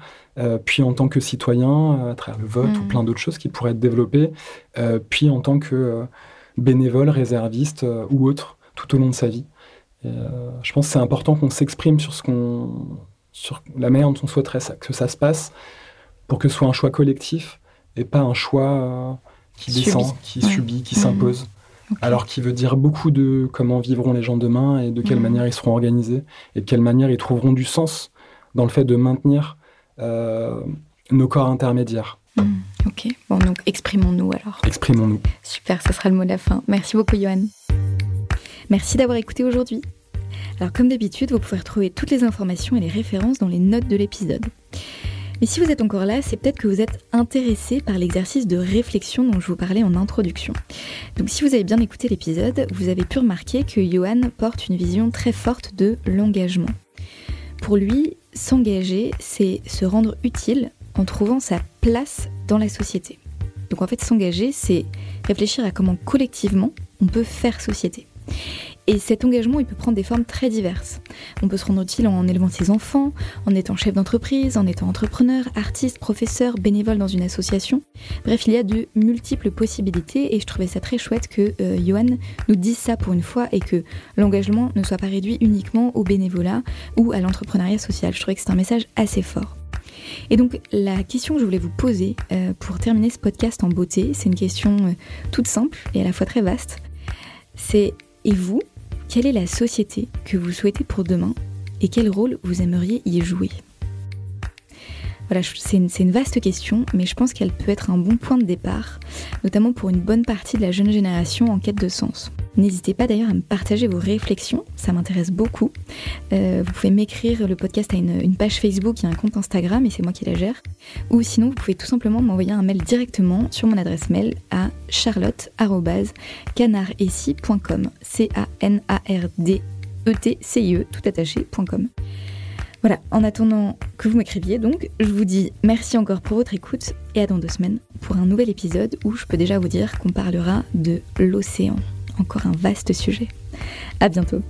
[SPEAKER 2] puis en tant que citoyen à travers le vote ou mmh. plein d'autres choses qui pourraient être développées, puis en tant que bénévole, réserviste ou autre tout au long de sa vie. je pense que c'est important qu'on s'exprime sur ce qu'on sur la manière dont on souhaiterait que ça se passe pour que ce soit un choix collectif et pas un choix euh, qui descend, qui subit, qui s'impose. Alors qui veut dire beaucoup de comment vivront les gens demain et de quelle mhm. manière ils seront organisés et de quelle manière ils trouveront du sens dans le fait de maintenir euh, nos corps intermédiaires.
[SPEAKER 1] Mhm. Ok, bon donc exprimons-nous alors.
[SPEAKER 2] Exprimons-nous.
[SPEAKER 1] Super, ce sera le mot de la fin. Merci beaucoup Johan. Merci d'avoir écouté aujourd'hui. Alors comme d'habitude, vous pouvez retrouver toutes les informations et les références dans les notes de l'épisode. Mais si vous êtes encore là, c'est peut-être que vous êtes intéressé par l'exercice de réflexion dont je vous parlais en introduction. Donc si vous avez bien écouté l'épisode, vous avez pu remarquer que Johan porte une vision très forte de l'engagement. Pour lui, s'engager, c'est se rendre utile en trouvant sa place dans la société. Donc en fait, s'engager, c'est réfléchir à comment collectivement on peut faire société. Et cet engagement, il peut prendre des formes très diverses. On peut se rendre utile en élevant ses enfants, en étant chef d'entreprise, en étant entrepreneur, artiste, professeur, bénévole dans une association. Bref, il y a de multiples possibilités et je trouvais ça très chouette que euh, Johan nous dise ça pour une fois et que l'engagement ne soit pas réduit uniquement au bénévolat ou à l'entrepreneuriat social. Je trouvais que c'est un message assez fort. Et donc la question que je voulais vous poser euh, pour terminer ce podcast en beauté, c'est une question euh, toute simple et à la fois très vaste. C'est et vous, quelle est la société que vous souhaitez pour demain et quel rôle vous aimeriez y jouer? Voilà, c'est une, vaste question, mais je pense qu'elle peut être un bon point de départ, notamment pour une bonne partie de la jeune génération en quête de sens. N'hésitez pas d'ailleurs à me partager vos réflexions, ça m'intéresse beaucoup. Euh, vous pouvez m'écrire, le podcast à une, page Facebook et un compte Instagram, et c'est moi qui la gère. Ou sinon, vous pouvez tout simplement m'envoyer un mail directement sur mon adresse mail à charlotte.canardessi.com. C-A-N-A-R-D-E-T-C-I-E, e, tout attaché.com. Voilà, en attendant que vous m'écriviez donc, je vous dis merci encore pour votre écoute et à dans deux semaines pour un nouvel épisode où je peux déjà vous dire qu'on parlera de l'océan. Encore un vaste sujet. À bientôt.